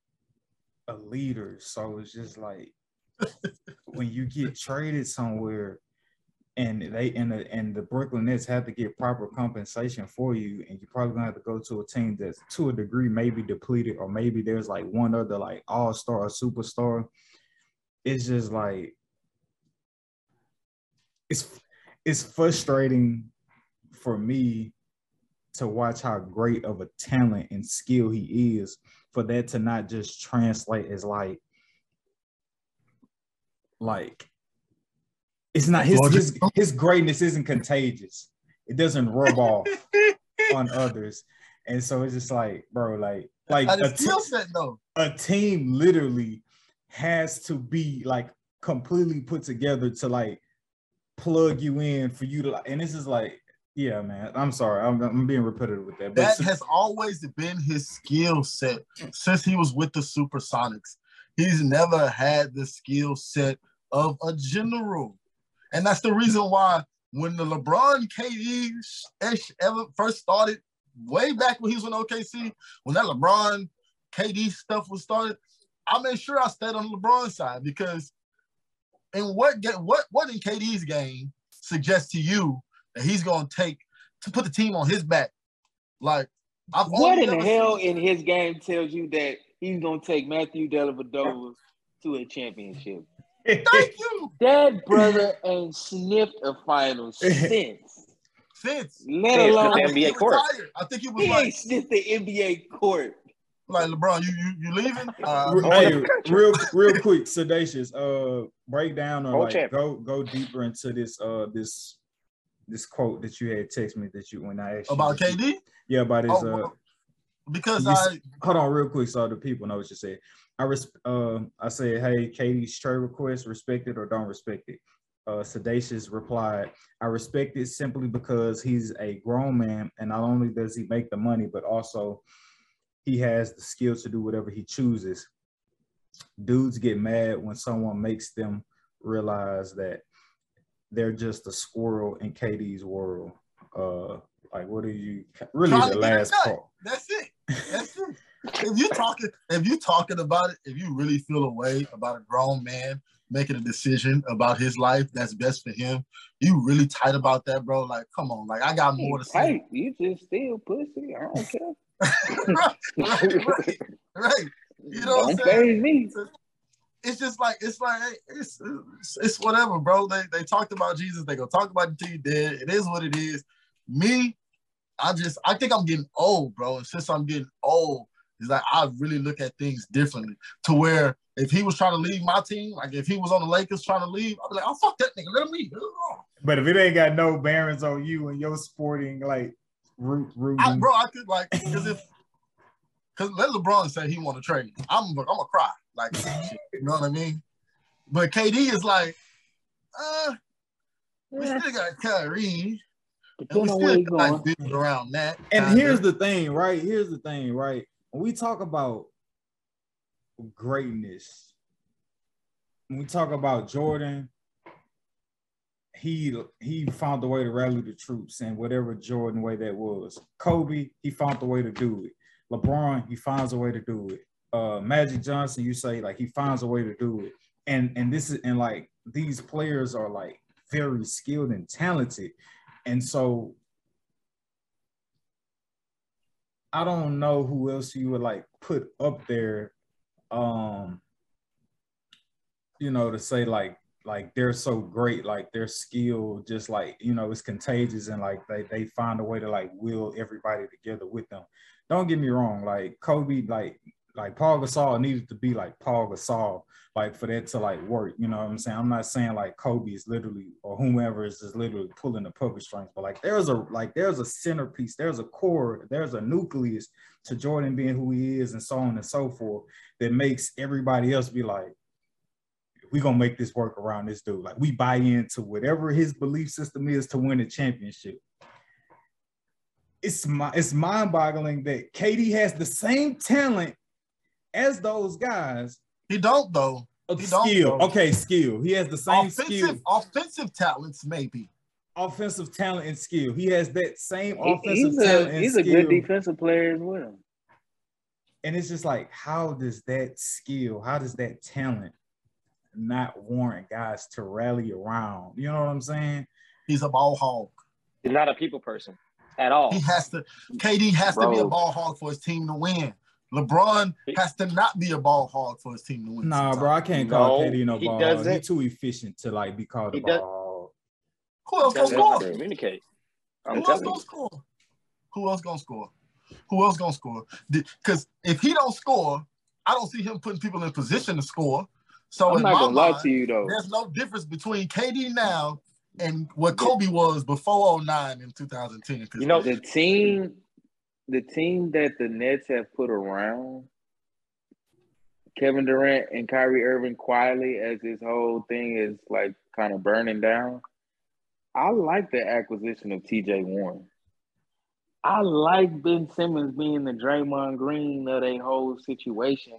a leader. So it's just like when you get traded somewhere and they and the and the Brooklyn Nets have to get proper compensation for you, and you're probably gonna have to go to a team that's to a degree maybe depleted, or maybe there's like one other like all-star or superstar. It's just like it's it's frustrating for me to watch how great of a talent and skill he is for that to not just translate as like like it's not his his, his greatness isn't contagious it doesn't rub off on others and so it's just like bro like like Like a, his te- set though. a team literally has to be like completely put together to like plug you in for you to like and this is like yeah man i'm sorry i'm, I'm being repetitive with that but That has always been his skill set since he was with the Supersonics. He's never had the skill set of a general. And that's the reason why when the LeBron KD ever first started, way back when he was in OKC, when that LeBron KD stuff was started, I made sure I stayed on the LeBron side because in what get what what in KD's game suggests to you that he's gonna take to put the team on his back. Like I've What in the hell in his game tells you that he's gonna take Matthew Dellavedova to a championship? Thank you. That brother ain't sniffed a final since. Since Let Since alone the I think NBA court. retired. I think he was he like, ain't sniffed the NBA court. like LeBron, you you, you leaving? Uh, hey, over the country. real real quick, sedacious. Uh, break down or Whole like champion. go go deeper into this uh this this quote that you had text me that you when I asked you about this- KD? Yeah, about his Oh, uh. Because you I hold on real quick so the people know what you said. I res- uh, I said, hey, KD's trade request, respect it or don't respect it. Uh, Sedacious replied, I respect it simply because he's a grown man and not only does he make the money, but also he has the skill to do whatever he chooses. Dudes get mad when someone makes them realize that they're just a squirrel in KD's world. Uh, like, what are you really Trying the to get a last part? that's it. That's it. if you talking, if you talking about it, if you really feel a way about a grown man making a decision about his life that's best for him, you really tight about that, bro. Like, come on, like I got more to say. You just still pussy. I don't care. right, right, right, right. You know what I'm saying? me. it's just like it's like it's, it's it's whatever, bro. They they talked about Jesus. They gonna talk about it until you dead. It is what it is. Me, I just I think I'm getting old, bro. And since I'm getting old, it's like I really look at things differently. To where if he was trying to leave my team, like if he was on the Lakers trying to leave, I'd be like, oh fuck that nigga, let him leave. But if it ain't got no bearings on you and your sporting like root root, I, bro, I could like because if because let LeBron say he want to trade, I'm I'm gonna cry like you know what I mean. But KD is like, uh, we still got Kyrie, and we Depending on where still you got like going. around that. And kinda. here's the thing, right? Here's the thing, right? When we talk about greatness, when we talk about Jordan, he he found the way to rally the troops and whatever Jordan way that was. Kobe, he found the way to do it. LeBron, he finds a way to do it. Uh, Magic Johnson, you say like he finds a way to do it. And and this is and like these players are like very skilled and talented. And so I don't know who else you would like put up there, um, you know, to say like like they're so great, like their skill just like you know it's contagious and like they they find a way to like will everybody together with them. Don't get me wrong, like Kobe, like like Paul Gasol needed to be like Paul Gasol, like for that to like work. You know what I'm saying? I'm not saying like Kobe is literally or whomever is just literally pulling the puppet strings, but like there's a like there's a centerpiece, there's a core, there's a nucleus to Jordan being who he is, and so on and so forth, that makes everybody else be like, we're gonna make this work around this dude. Like we buy into whatever his belief system is to win a championship. It's my it's mind-boggling that KD has the same talent as those guys he don't though. of He don't, skill. though. Okay, skill. He has the same skill, Offensive, offensive talents maybe. offensive talent and skill. He has that same He- offensive he's talent a and he's a good defensive player as well. And it's just like, how does that skill, how does that talent not warrant guys to rally around? You know what I'm saying? He's a ball hog. He's not a people person at all. He has to. KD has to be a ball hog for his team to win. LeBron has to not be a ball hog for his team to win. Nah, sometimes. bro, I can't call No, KD no he ball. hog. He doesn't. too efficient to like be called a He does- ball. Who else gonna score? communicate. I'm Who else telling gonna score? Who else gonna score? Who else gonna score? Because if he don't score, I don't see him putting people in position to score. So I'm in not my gonna lie mind, to you though. there's no difference between KD now and what Kobe was before 09 in 2010. You know, The team, the team that the Nets have put around Kevin Durant and Kyrie Irving quietly as this whole thing is like kind of burning down. I like the acquisition of TJ Warren. I like Ben Simmons being the Draymond Green of a whole situation.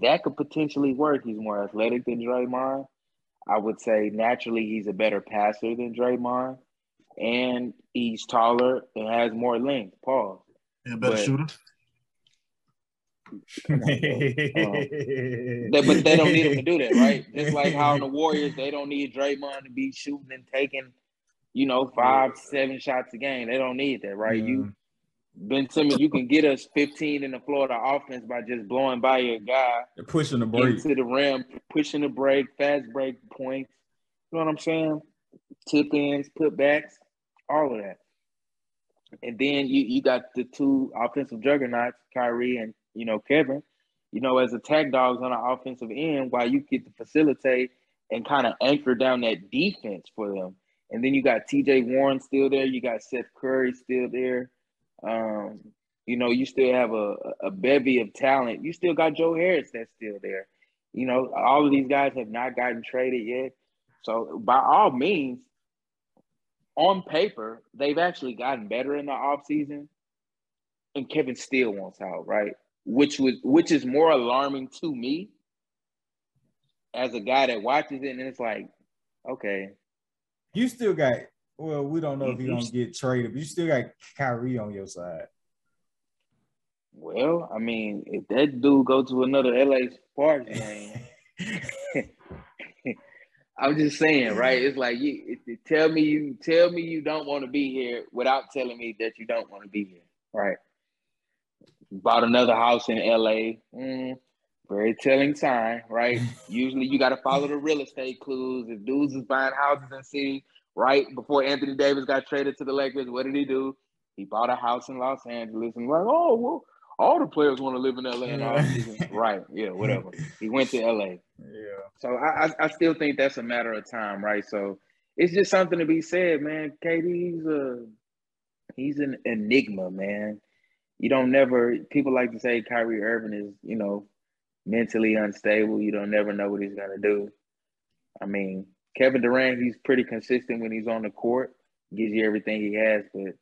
That could potentially work. He's more athletic than Draymond. I would say naturally he's a better passer than Draymond. And he's taller and has more length. Pause. He a better but- shooter. Come on, bro. They, but they don't need him to do that, right? Just like how in the Warriors, they don't need Draymond to be shooting and taking, you know, five, seven shots a game. They don't need that, right? You Ben Simmons, you can get us 15 in the Florida offense by just blowing by your guy They're pushing the break. into the rim, pushing the break, fast break points. You know what I'm saying? Tip ins, putbacks, all of that. And then you you got the two offensive juggernauts, Kyrie and you know Kevin. You know, as attack dogs on the offensive end, while you get to facilitate and kind of anchor down that defense for them. And then you got T.J. Warren still there. You got Seth Curry still there. Um, you know, you still have a, a bevy of talent. You still got Joe Harris that's still there. You know, all of these guys have not gotten traded yet. So by all means, on paper, they've actually gotten better in the offseason. And Kevin still wants out, right? Which was which is more alarming to me as a guy that watches it and it's like, okay, You still got well, we don't know if You- gonna get traded, but you still got Kyrie on your side. Well, I mean, if that dude go to another LA Sparks game, I'm just saying, right? It's like you it, it- tell me you tell me you don't want to be here without telling me that you don't want to be here, right? Bought another house in LA. Mm, very telling sign, right? Usually you got to follow the real estate clues. If dudes is buying houses in cities, right before Anthony Davis got traded to the Lakers, what did he do? He bought a house in Los Angeles and like, oh well, all the players want to live in LA season. right? Yeah, whatever. He went to LA. Yeah. So I, I I still think that's a matter of time, right? So it's just something to be said, man. KD's a he's an enigma, man. You don't never people like to say Kyrie Irving is, you know, mentally unstable. You don't never know what he's gonna do. I mean, Kevin Durant, he's pretty consistent when he's on the court, gives you everything he has, but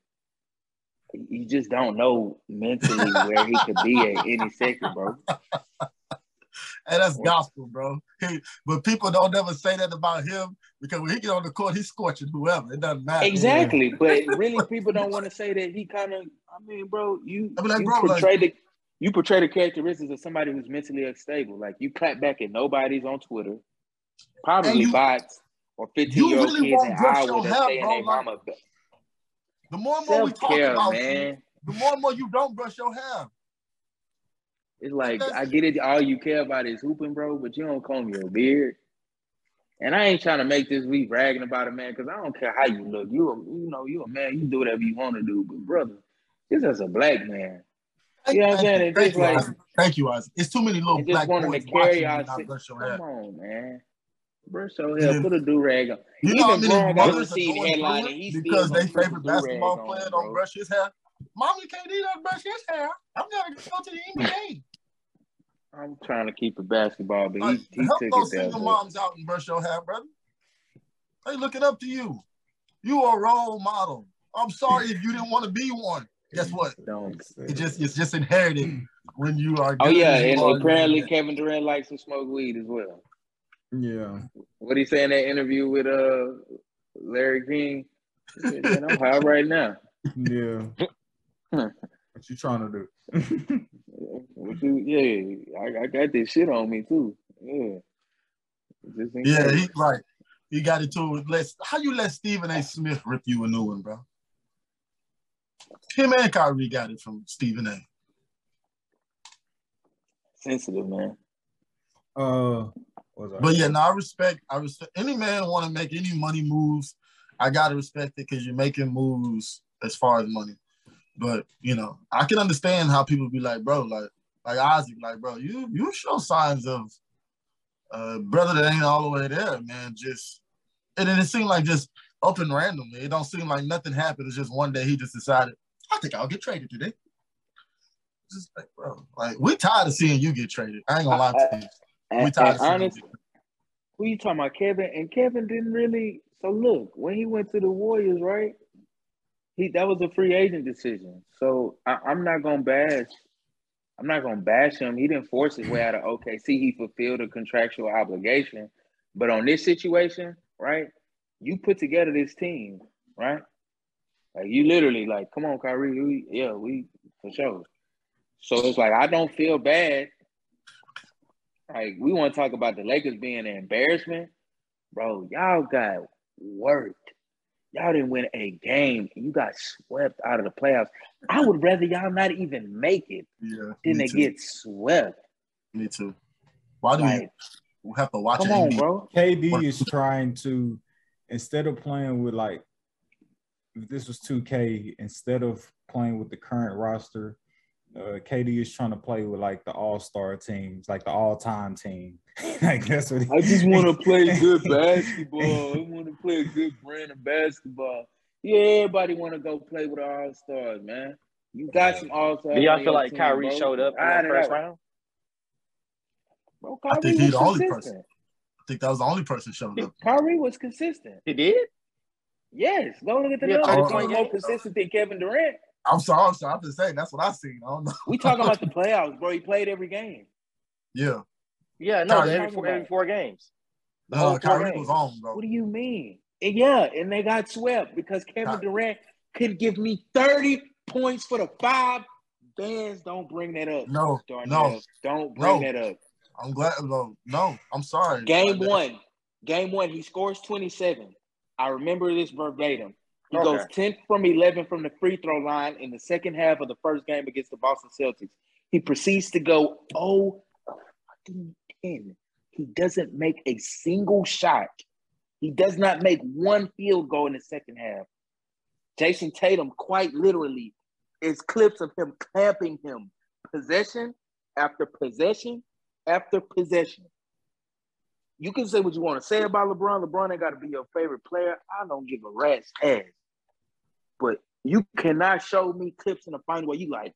you just don't know mentally where he could be at any second, bro. And that's gospel, bro. He, but people don't ever say that about him because when he get on the court, he's scorching whoever. It doesn't matter. Exactly, but really, people don't want to say that he kind of. I mean, bro, you, I mean, like, you bro, like- portray the you portray the characteristics of somebody who's mentally unstable. Like you clap back at nobody's on Twitter, probably you- bots or fifteen year old really kids in Iowa your that hair, stay in bro, their like- mama. The more and more we talk about man. you, the more and more you don't brush your hair. It's like I get it. All you care about is hooping, bro, but you don't comb your beard. And I ain't trying to make this week bragging about it, man, because I don't care how you look. You, a, you know, you a man. You do whatever you want to do, but brother, this is a black man. You know what I'm saying? It's thank just you, like- Isaac. Thank you, Isaac. It's too many little black boys to carry you not shit. brush your Come on, man. Brush your hair. Put a do rag on. You know how Even many got a mothers are receipt headline and he because they favorite basketball on, player don't brush his hair. Mommy KD doesn't brush his hair. I'm gonna go to the NBA. I'm trying to keep it basketball, but Like, he, he help took those it single moms out and brush your hair, brother. They looking up to you. You are a role model. I'm sorry if you didn't want to be one. Guess what? Don't. It just it's just inherited when you are. Oh yeah, and apparently Kevin Durant likes to smoke weed as well. Yeah. What he say in that interview with uh Larry King? Said, Man, I'm high right now. Yeah. what you trying to do? What you, yeah, I, I got this shit on me too. Yeah. Just in Yeah, he right. He got it too. Let how you let Stephen A. Smith rip you a new one, bro? Him and Kyrie got it from Stephen A. sensitive, man. Uh, what was I? But yeah, no, I respect. I respect any man want to make any money moves. I gotta respect it because you're making moves as far as money. But you know, I can understand how people be like, bro, like like Isaac, like, bro, you you show signs of uh brother that ain't all the way there, man. Just and then it seemed like just up and randomly. It don't seem like nothing happened. It's just one day he just decided, I think I'll get traded today. Just like, bro, like we tired of seeing you get traded. I ain't gonna lie to you. We tired and of seeing you honest, get traded. Who you talking about, Kevin? And Kevin didn't really. So look, when he went to the Warriors, right? He that was a free agent decision. So I, I'm not gonna bash. I'm not gonna bash him. He didn't force his way out of OKC. He fulfilled a contractual obligation. But on this situation, right? You put together this team, right? Like you literally like, come on, Kyrie. We, yeah, we for sure. So it's like I don't feel bad. Like we want to talk about the Lakers being an embarrassment, bro. Y'all got worked. Y'all didn't win a game. You got swept out of the playoffs. I would rather y'all not even make it Yeah, than me to too. get swept. Me too. Why do Like, we have to watch come an on, bro. KD is trying to instead of playing with like if this was 2K, instead of playing with the current roster, uh, KD is trying to play with like the all-star teams, like the all-time team. like that's what he, I just want to play good basketball. I want to play a good brand of basketball. Yeah, everybody want to go play with all stars, man. You got some all stars. Do y'all feel like Kyrie showed up in that first round? Bro, I Kyrie think he was the only consistent. person. I think that was the only person showing up. Kyrie was consistent. He did? Yes, go look at the Yeah, numbers. 30 He was point more consistent than Kevin Durant. I'm sorry, I'm sorry. I'm just saying that's what I seen. I don't know. We talking about the playoffs, bro. He played every game. Yeah. Yeah, no, every four, every four games. No, Kyrie games. was on, bro. What do you mean? And yeah, and they got swept because Kevin Ky- Durant could give me 30 points for the five Fans don't bring that up. No, Darnell. no, Don't bring No. that up. I'm glad. No, no, I'm sorry. Game one. Game one, he scores 27. I remember this verbatim. He Okay. goes 10 from 11 from the free throw line in the second half of the first game against the Boston Celtics. He proceeds to go 0 fucking 10. He doesn't make a single shot. He does not make one field goal in the second half. Jayson Tatum, quite literally, is clips of him clamping him possession after possession after possession. You can say what you want to say about LeBron. LeBron ain't got to be your favorite player. I don't give a rat's ass. But you cannot show me clips in the final where you like,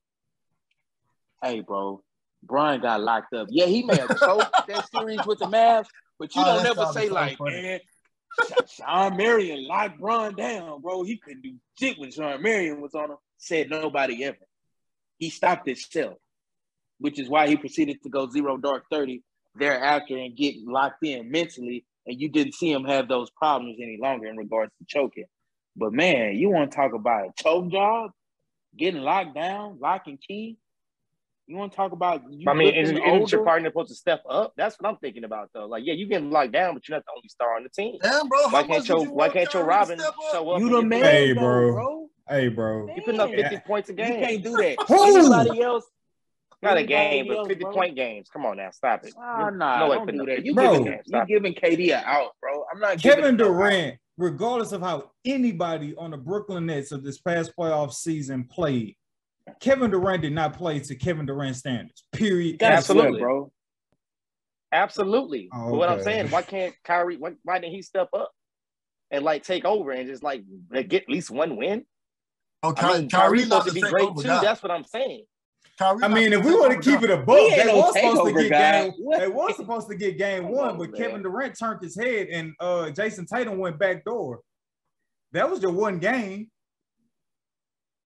hey, bro, Bron got locked up. Yeah, he may have choked that series with the Mavs, but you Oh, don't ever say so like, funny. man, Shawn Marion locked Bron down, bro. He couldn't do shit when Shawn Marion was on him. Said nobody ever. He stopped himself, which is why he proceeded to go zero dark 30 thereafter and get locked in mentally. And you didn't see him have those problems any longer in regards to choking. But man, you want to talk about a choke job, getting locked down, lock and key. You want to talk about you I mean, isn't, isn't your partner supposed to step up? That's what I'm thinking about, though. Like, yeah, you getting locked down, but you're not the only star on the team. Damn, bro. Why how can't your you Why can't your Kyrie to Robin step show up? You and the man, Hey, bro. bro. Hey, bro. You putting up Man. 50 points a You game. can't do that. Who? Anybody else? Not a Anybody game, but 50 bro? point games. Come on now, stop it. Ah, You're- nah, no way don't do that. You Bro. giving, you giving KD a out, bro. I'm not Kevin giving him no out. Durant, regardless of how anybody on the Brooklyn Nets of this past playoff season played, Kevin Durant did not play to Kevin Durant standards. Period. That's Absolutely. bro. Absolutely. Oh, But what I'm saying, why can't Kyrie? Why, why didn't he step up and like take over and just like get at least one win? Oh, I Ky- mean, Kyrie Kyrie's not supposed to be great over too. guy. That's what I'm saying. Kyrie I mean, if we want to keep it a buck, He ain't they no was supposed to get guy. game. What? They was supposed to get game Come one, on, but man. Kevin Durant turned his head and uh Jayson Tatum went back door. That was the one game.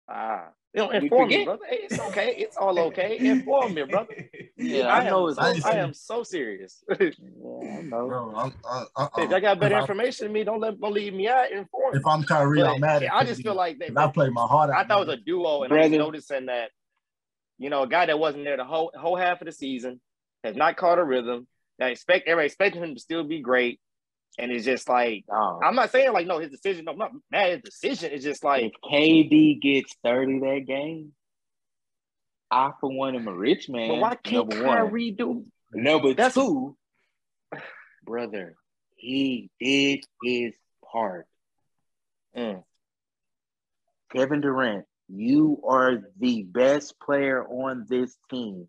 Ah, you know, We inform me, forget. brother. Hey, it's okay. It's all okay. Inform me, brother. Yeah, I, I know am it's I I am so serious. Yeah, I know. Bro, I'm, I, I, if y'all got better if I- information than me, don't let don't leave me out. Inform. If I'm Kyrie, But I'm mad at I just feel like that. 'Cause I played my heart out. I thought it was a duo, and I'm Brother. just noticing that, you know, a guy that wasn't there the whole whole half of the season has not caught a rhythm. I expect everybody expecting him to still be great, and it's just like Dog. I'm not saying like no, his decision. No, I'm not mad at his decision. It's just like if KD gets 30 that game, I for one am a rich man. but why can't number one. Kyrie do? Number That's- two, brother, he did his part. Mm. Kevin Durant, you are the best player on this team.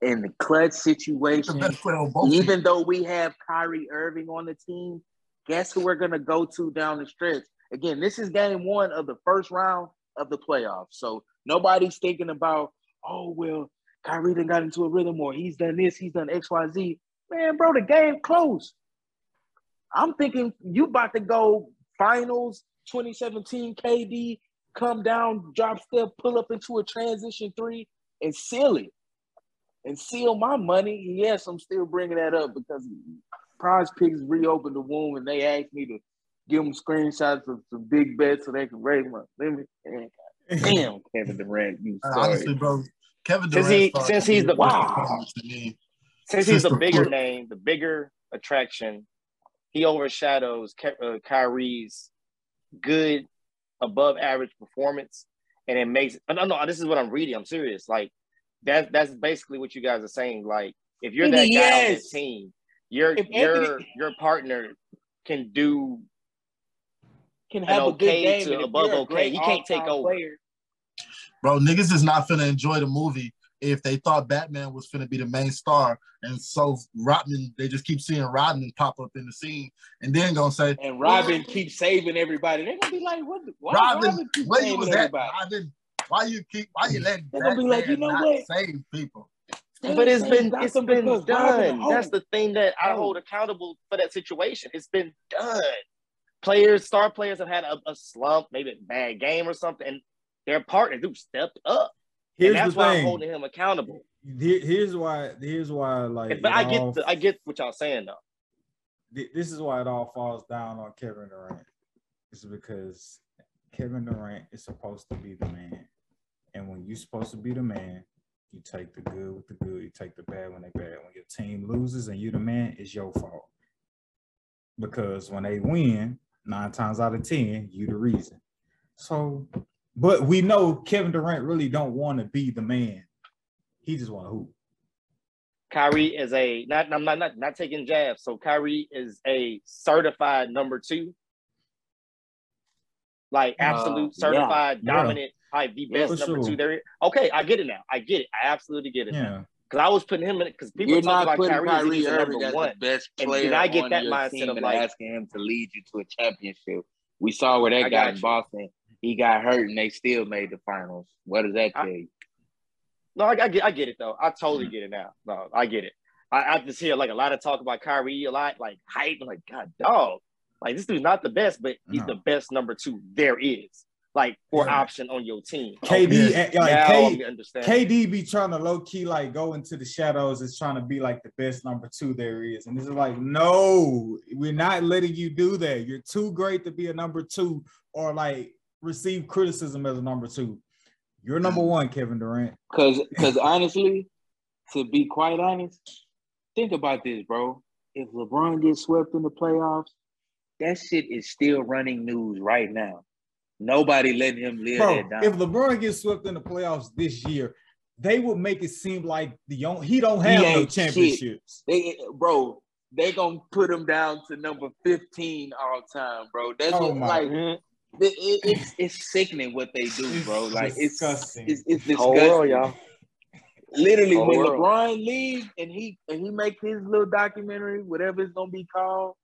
In the clutch situation, best player on both teams. even though we have Kyrie Irving on the team, guess who we're gonna go to down the stretch? Again, this is game one of the first round of the playoffs. So nobody's thinking about, oh well, Kyrie done got into a rhythm or he's done this, he's done X, Y, Z. Man, bro, the game close. I'm thinking you about to go finals 2017 KD, come down, drop step, pull up into a transition three, and seal it and seal my money. Yes, I'm still bringing that up because PrizePicks reopened the womb and they asked me to give them screenshots of some big bets so they can raise my limit. Damn, Kevin Durant, you sorry. honestly, bro, Kevin Since Durant. he- since he's the- wow. Since he's the bigger name, the bigger attraction, he overshadows Ky- uh, Kyrie's good, above average performance, and it makes. No, no, no, this is what I'm reading. I'm serious. Like that. That's basically what you guys are saying. Like if you're that guy on Yes. this team, your If your Anthony- your partner can do Can an have a good game to above okay. great He can't take all-time over. player, Bro, niggas is not gonna enjoy the movie if they thought Batman was going to be the main star, and so Rodman, they just keep seeing Rodman pop up in the scene, and then gonna say, and Robin keeps saving everybody, they're gonna be like, "What? the- Why Robin, Robin keep where you saving was at? everybody?" Robin, why you keep, why you letting They're gonna be like, Batman you know not what? save people? But it's been got it's them been because done. That's the thing that I hold accountable for that situation. It's been done. Players, star players have had a, a slump, maybe a bad game or something, and their partners do stepped up. Here's and that's why I'm holding him accountable. Here- here's why. Here's why. Like, but I get all- the, I get what y'all saying though. th- this is why it all falls down on Kevin Durant. It's because Kevin Durant is supposed to be the man. And when you're supposed to be the man, you take the good with the good, you take the bad when they bad. When your team loses and you're the man, it's your fault. Because when they win, nine times out of ten, you the reason. So, but we know Kevin Durant really don't want to be the man. He just want to hoop. Kyrie is a not I'm not, not not taking jabs. So Kyrie is a certified number two. Like Uh, absolute yeah. certified Yeah. dominant, like the best For number sure. two there. is. Okay, I get it now. I get it. I absolutely get it. Yeah. Because I was putting him in it because people You're talk about putting Kyrie, as if Kyrie he's a number as one. the best And player then I get on that your mindset of like- asking him to lead you to a championship. We saw where that I guy got in you. Boston. He got hurt and they still made the finals. What does that I- tell you? No, I, I get I get it though. I totally Mm-hmm. get it now. No, I get it. I, I just hear like a lot of talk about Kyrie, a lot like hype. I'm like, God dog. Like this dude's not the best, but he's No. the best number two there is. Like for Yeah. option on your team. KD, Yeah. eh, like now K, I'm. KD be trying to low key like go into the shadows is trying to be like the best number two there is. And this is like, no, we're not letting you do that. You're too great to be a number two or like receive criticism as a number two. You're number one, Kevin Durant. Cause cause honestly, to be quite honest, think about this, bro. If LeBron gets swept in the playoffs, that shit is still running news right now. Nobody letting him live Bro, that down. if LeBron gets swept in the playoffs this year, they would make it seem like the only, he don't He have no championships. They, bro, they gonna put him down to number fifteen all time, bro. That's Oh what, my- like Mhm. It, it- it's it's sickening what they do, It's bro. Like it's disgusting. it's, it's Whole disgusting. world, y'all. Literally, Whole when world. LeBron leaves and he and he make his little documentary, whatever it's gonna be called,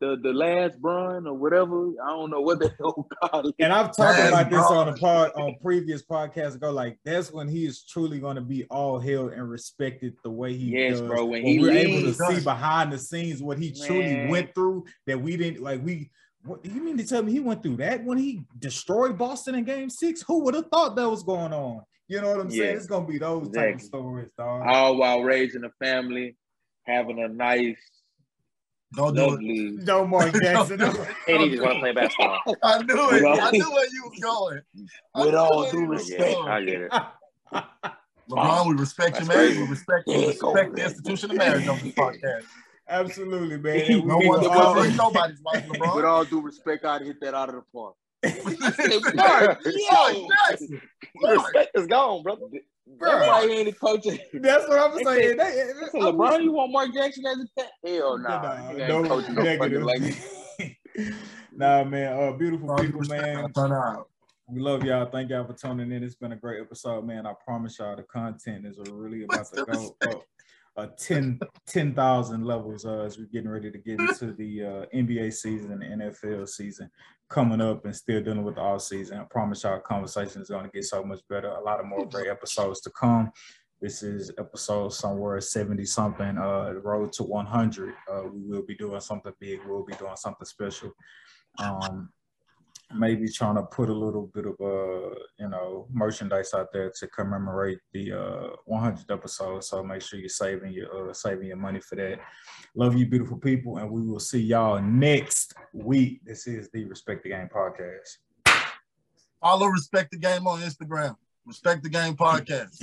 the the last run or whatever. I don't know what the hell called. call it. And I've talked Man, about this bro. on a pod on previous podcasts ago. Like that's when he is truly going to be all held and respected the way he Yes, does. bro, when he we're able to see behind the scenes what he truly went through that we didn't like. We what you mean to tell me he went through that when he destroyed Boston in Game Six? Who would have thought that was going on? You know what I'm Yeah, saying? It's gonna be those type of stories, dog. All while raising a family, having a nice, Don't do it. lovely. No Mark Jackson. And he just want to play basketball. I knew it. All- I knew where you was going. I With knew all due respect, going. I get it. LeBron, we respect you, That's man. crazy. We respect, we respect the institution of marriage on this podcast. Absolutely, man. And we No need one's to Come on. all- covering nobody's wife, With all due respect, I'd hit that out of the park. Mark, Yo, respect is gone, brother. that's why ain't a coach. That's what I'm saying. said- They- I said, LeBron, you want Mark Jackson as a cat? Hell nah. Nah, no coaching no negative. fucking like nah, man. Uh, beautiful Bro, people, man. our turnout. We love y'all. Thank y'all for tuning in. It's been a great episode, man. I promise y'all the content is really about to go up uh, 10 10,000 levels uh, as we're getting ready to get into the uh, NBA season and NFL season coming up and still dealing with the off season. I promise y'all conversation is going to get so much better. A lot of more great episodes to come. This is episode somewhere 70 something, uh, the road to 100. Uh, we will be doing something big. We'll be doing something special. Um, maybe trying to put a little bit of uh you know merchandise out there to commemorate the uh 100th episode so make sure you're saving your uh saving your money for that love you beautiful people and we will see y'all next week this is the respect the game podcast Follow Respect the Game on Instagram. Respect the Game podcast.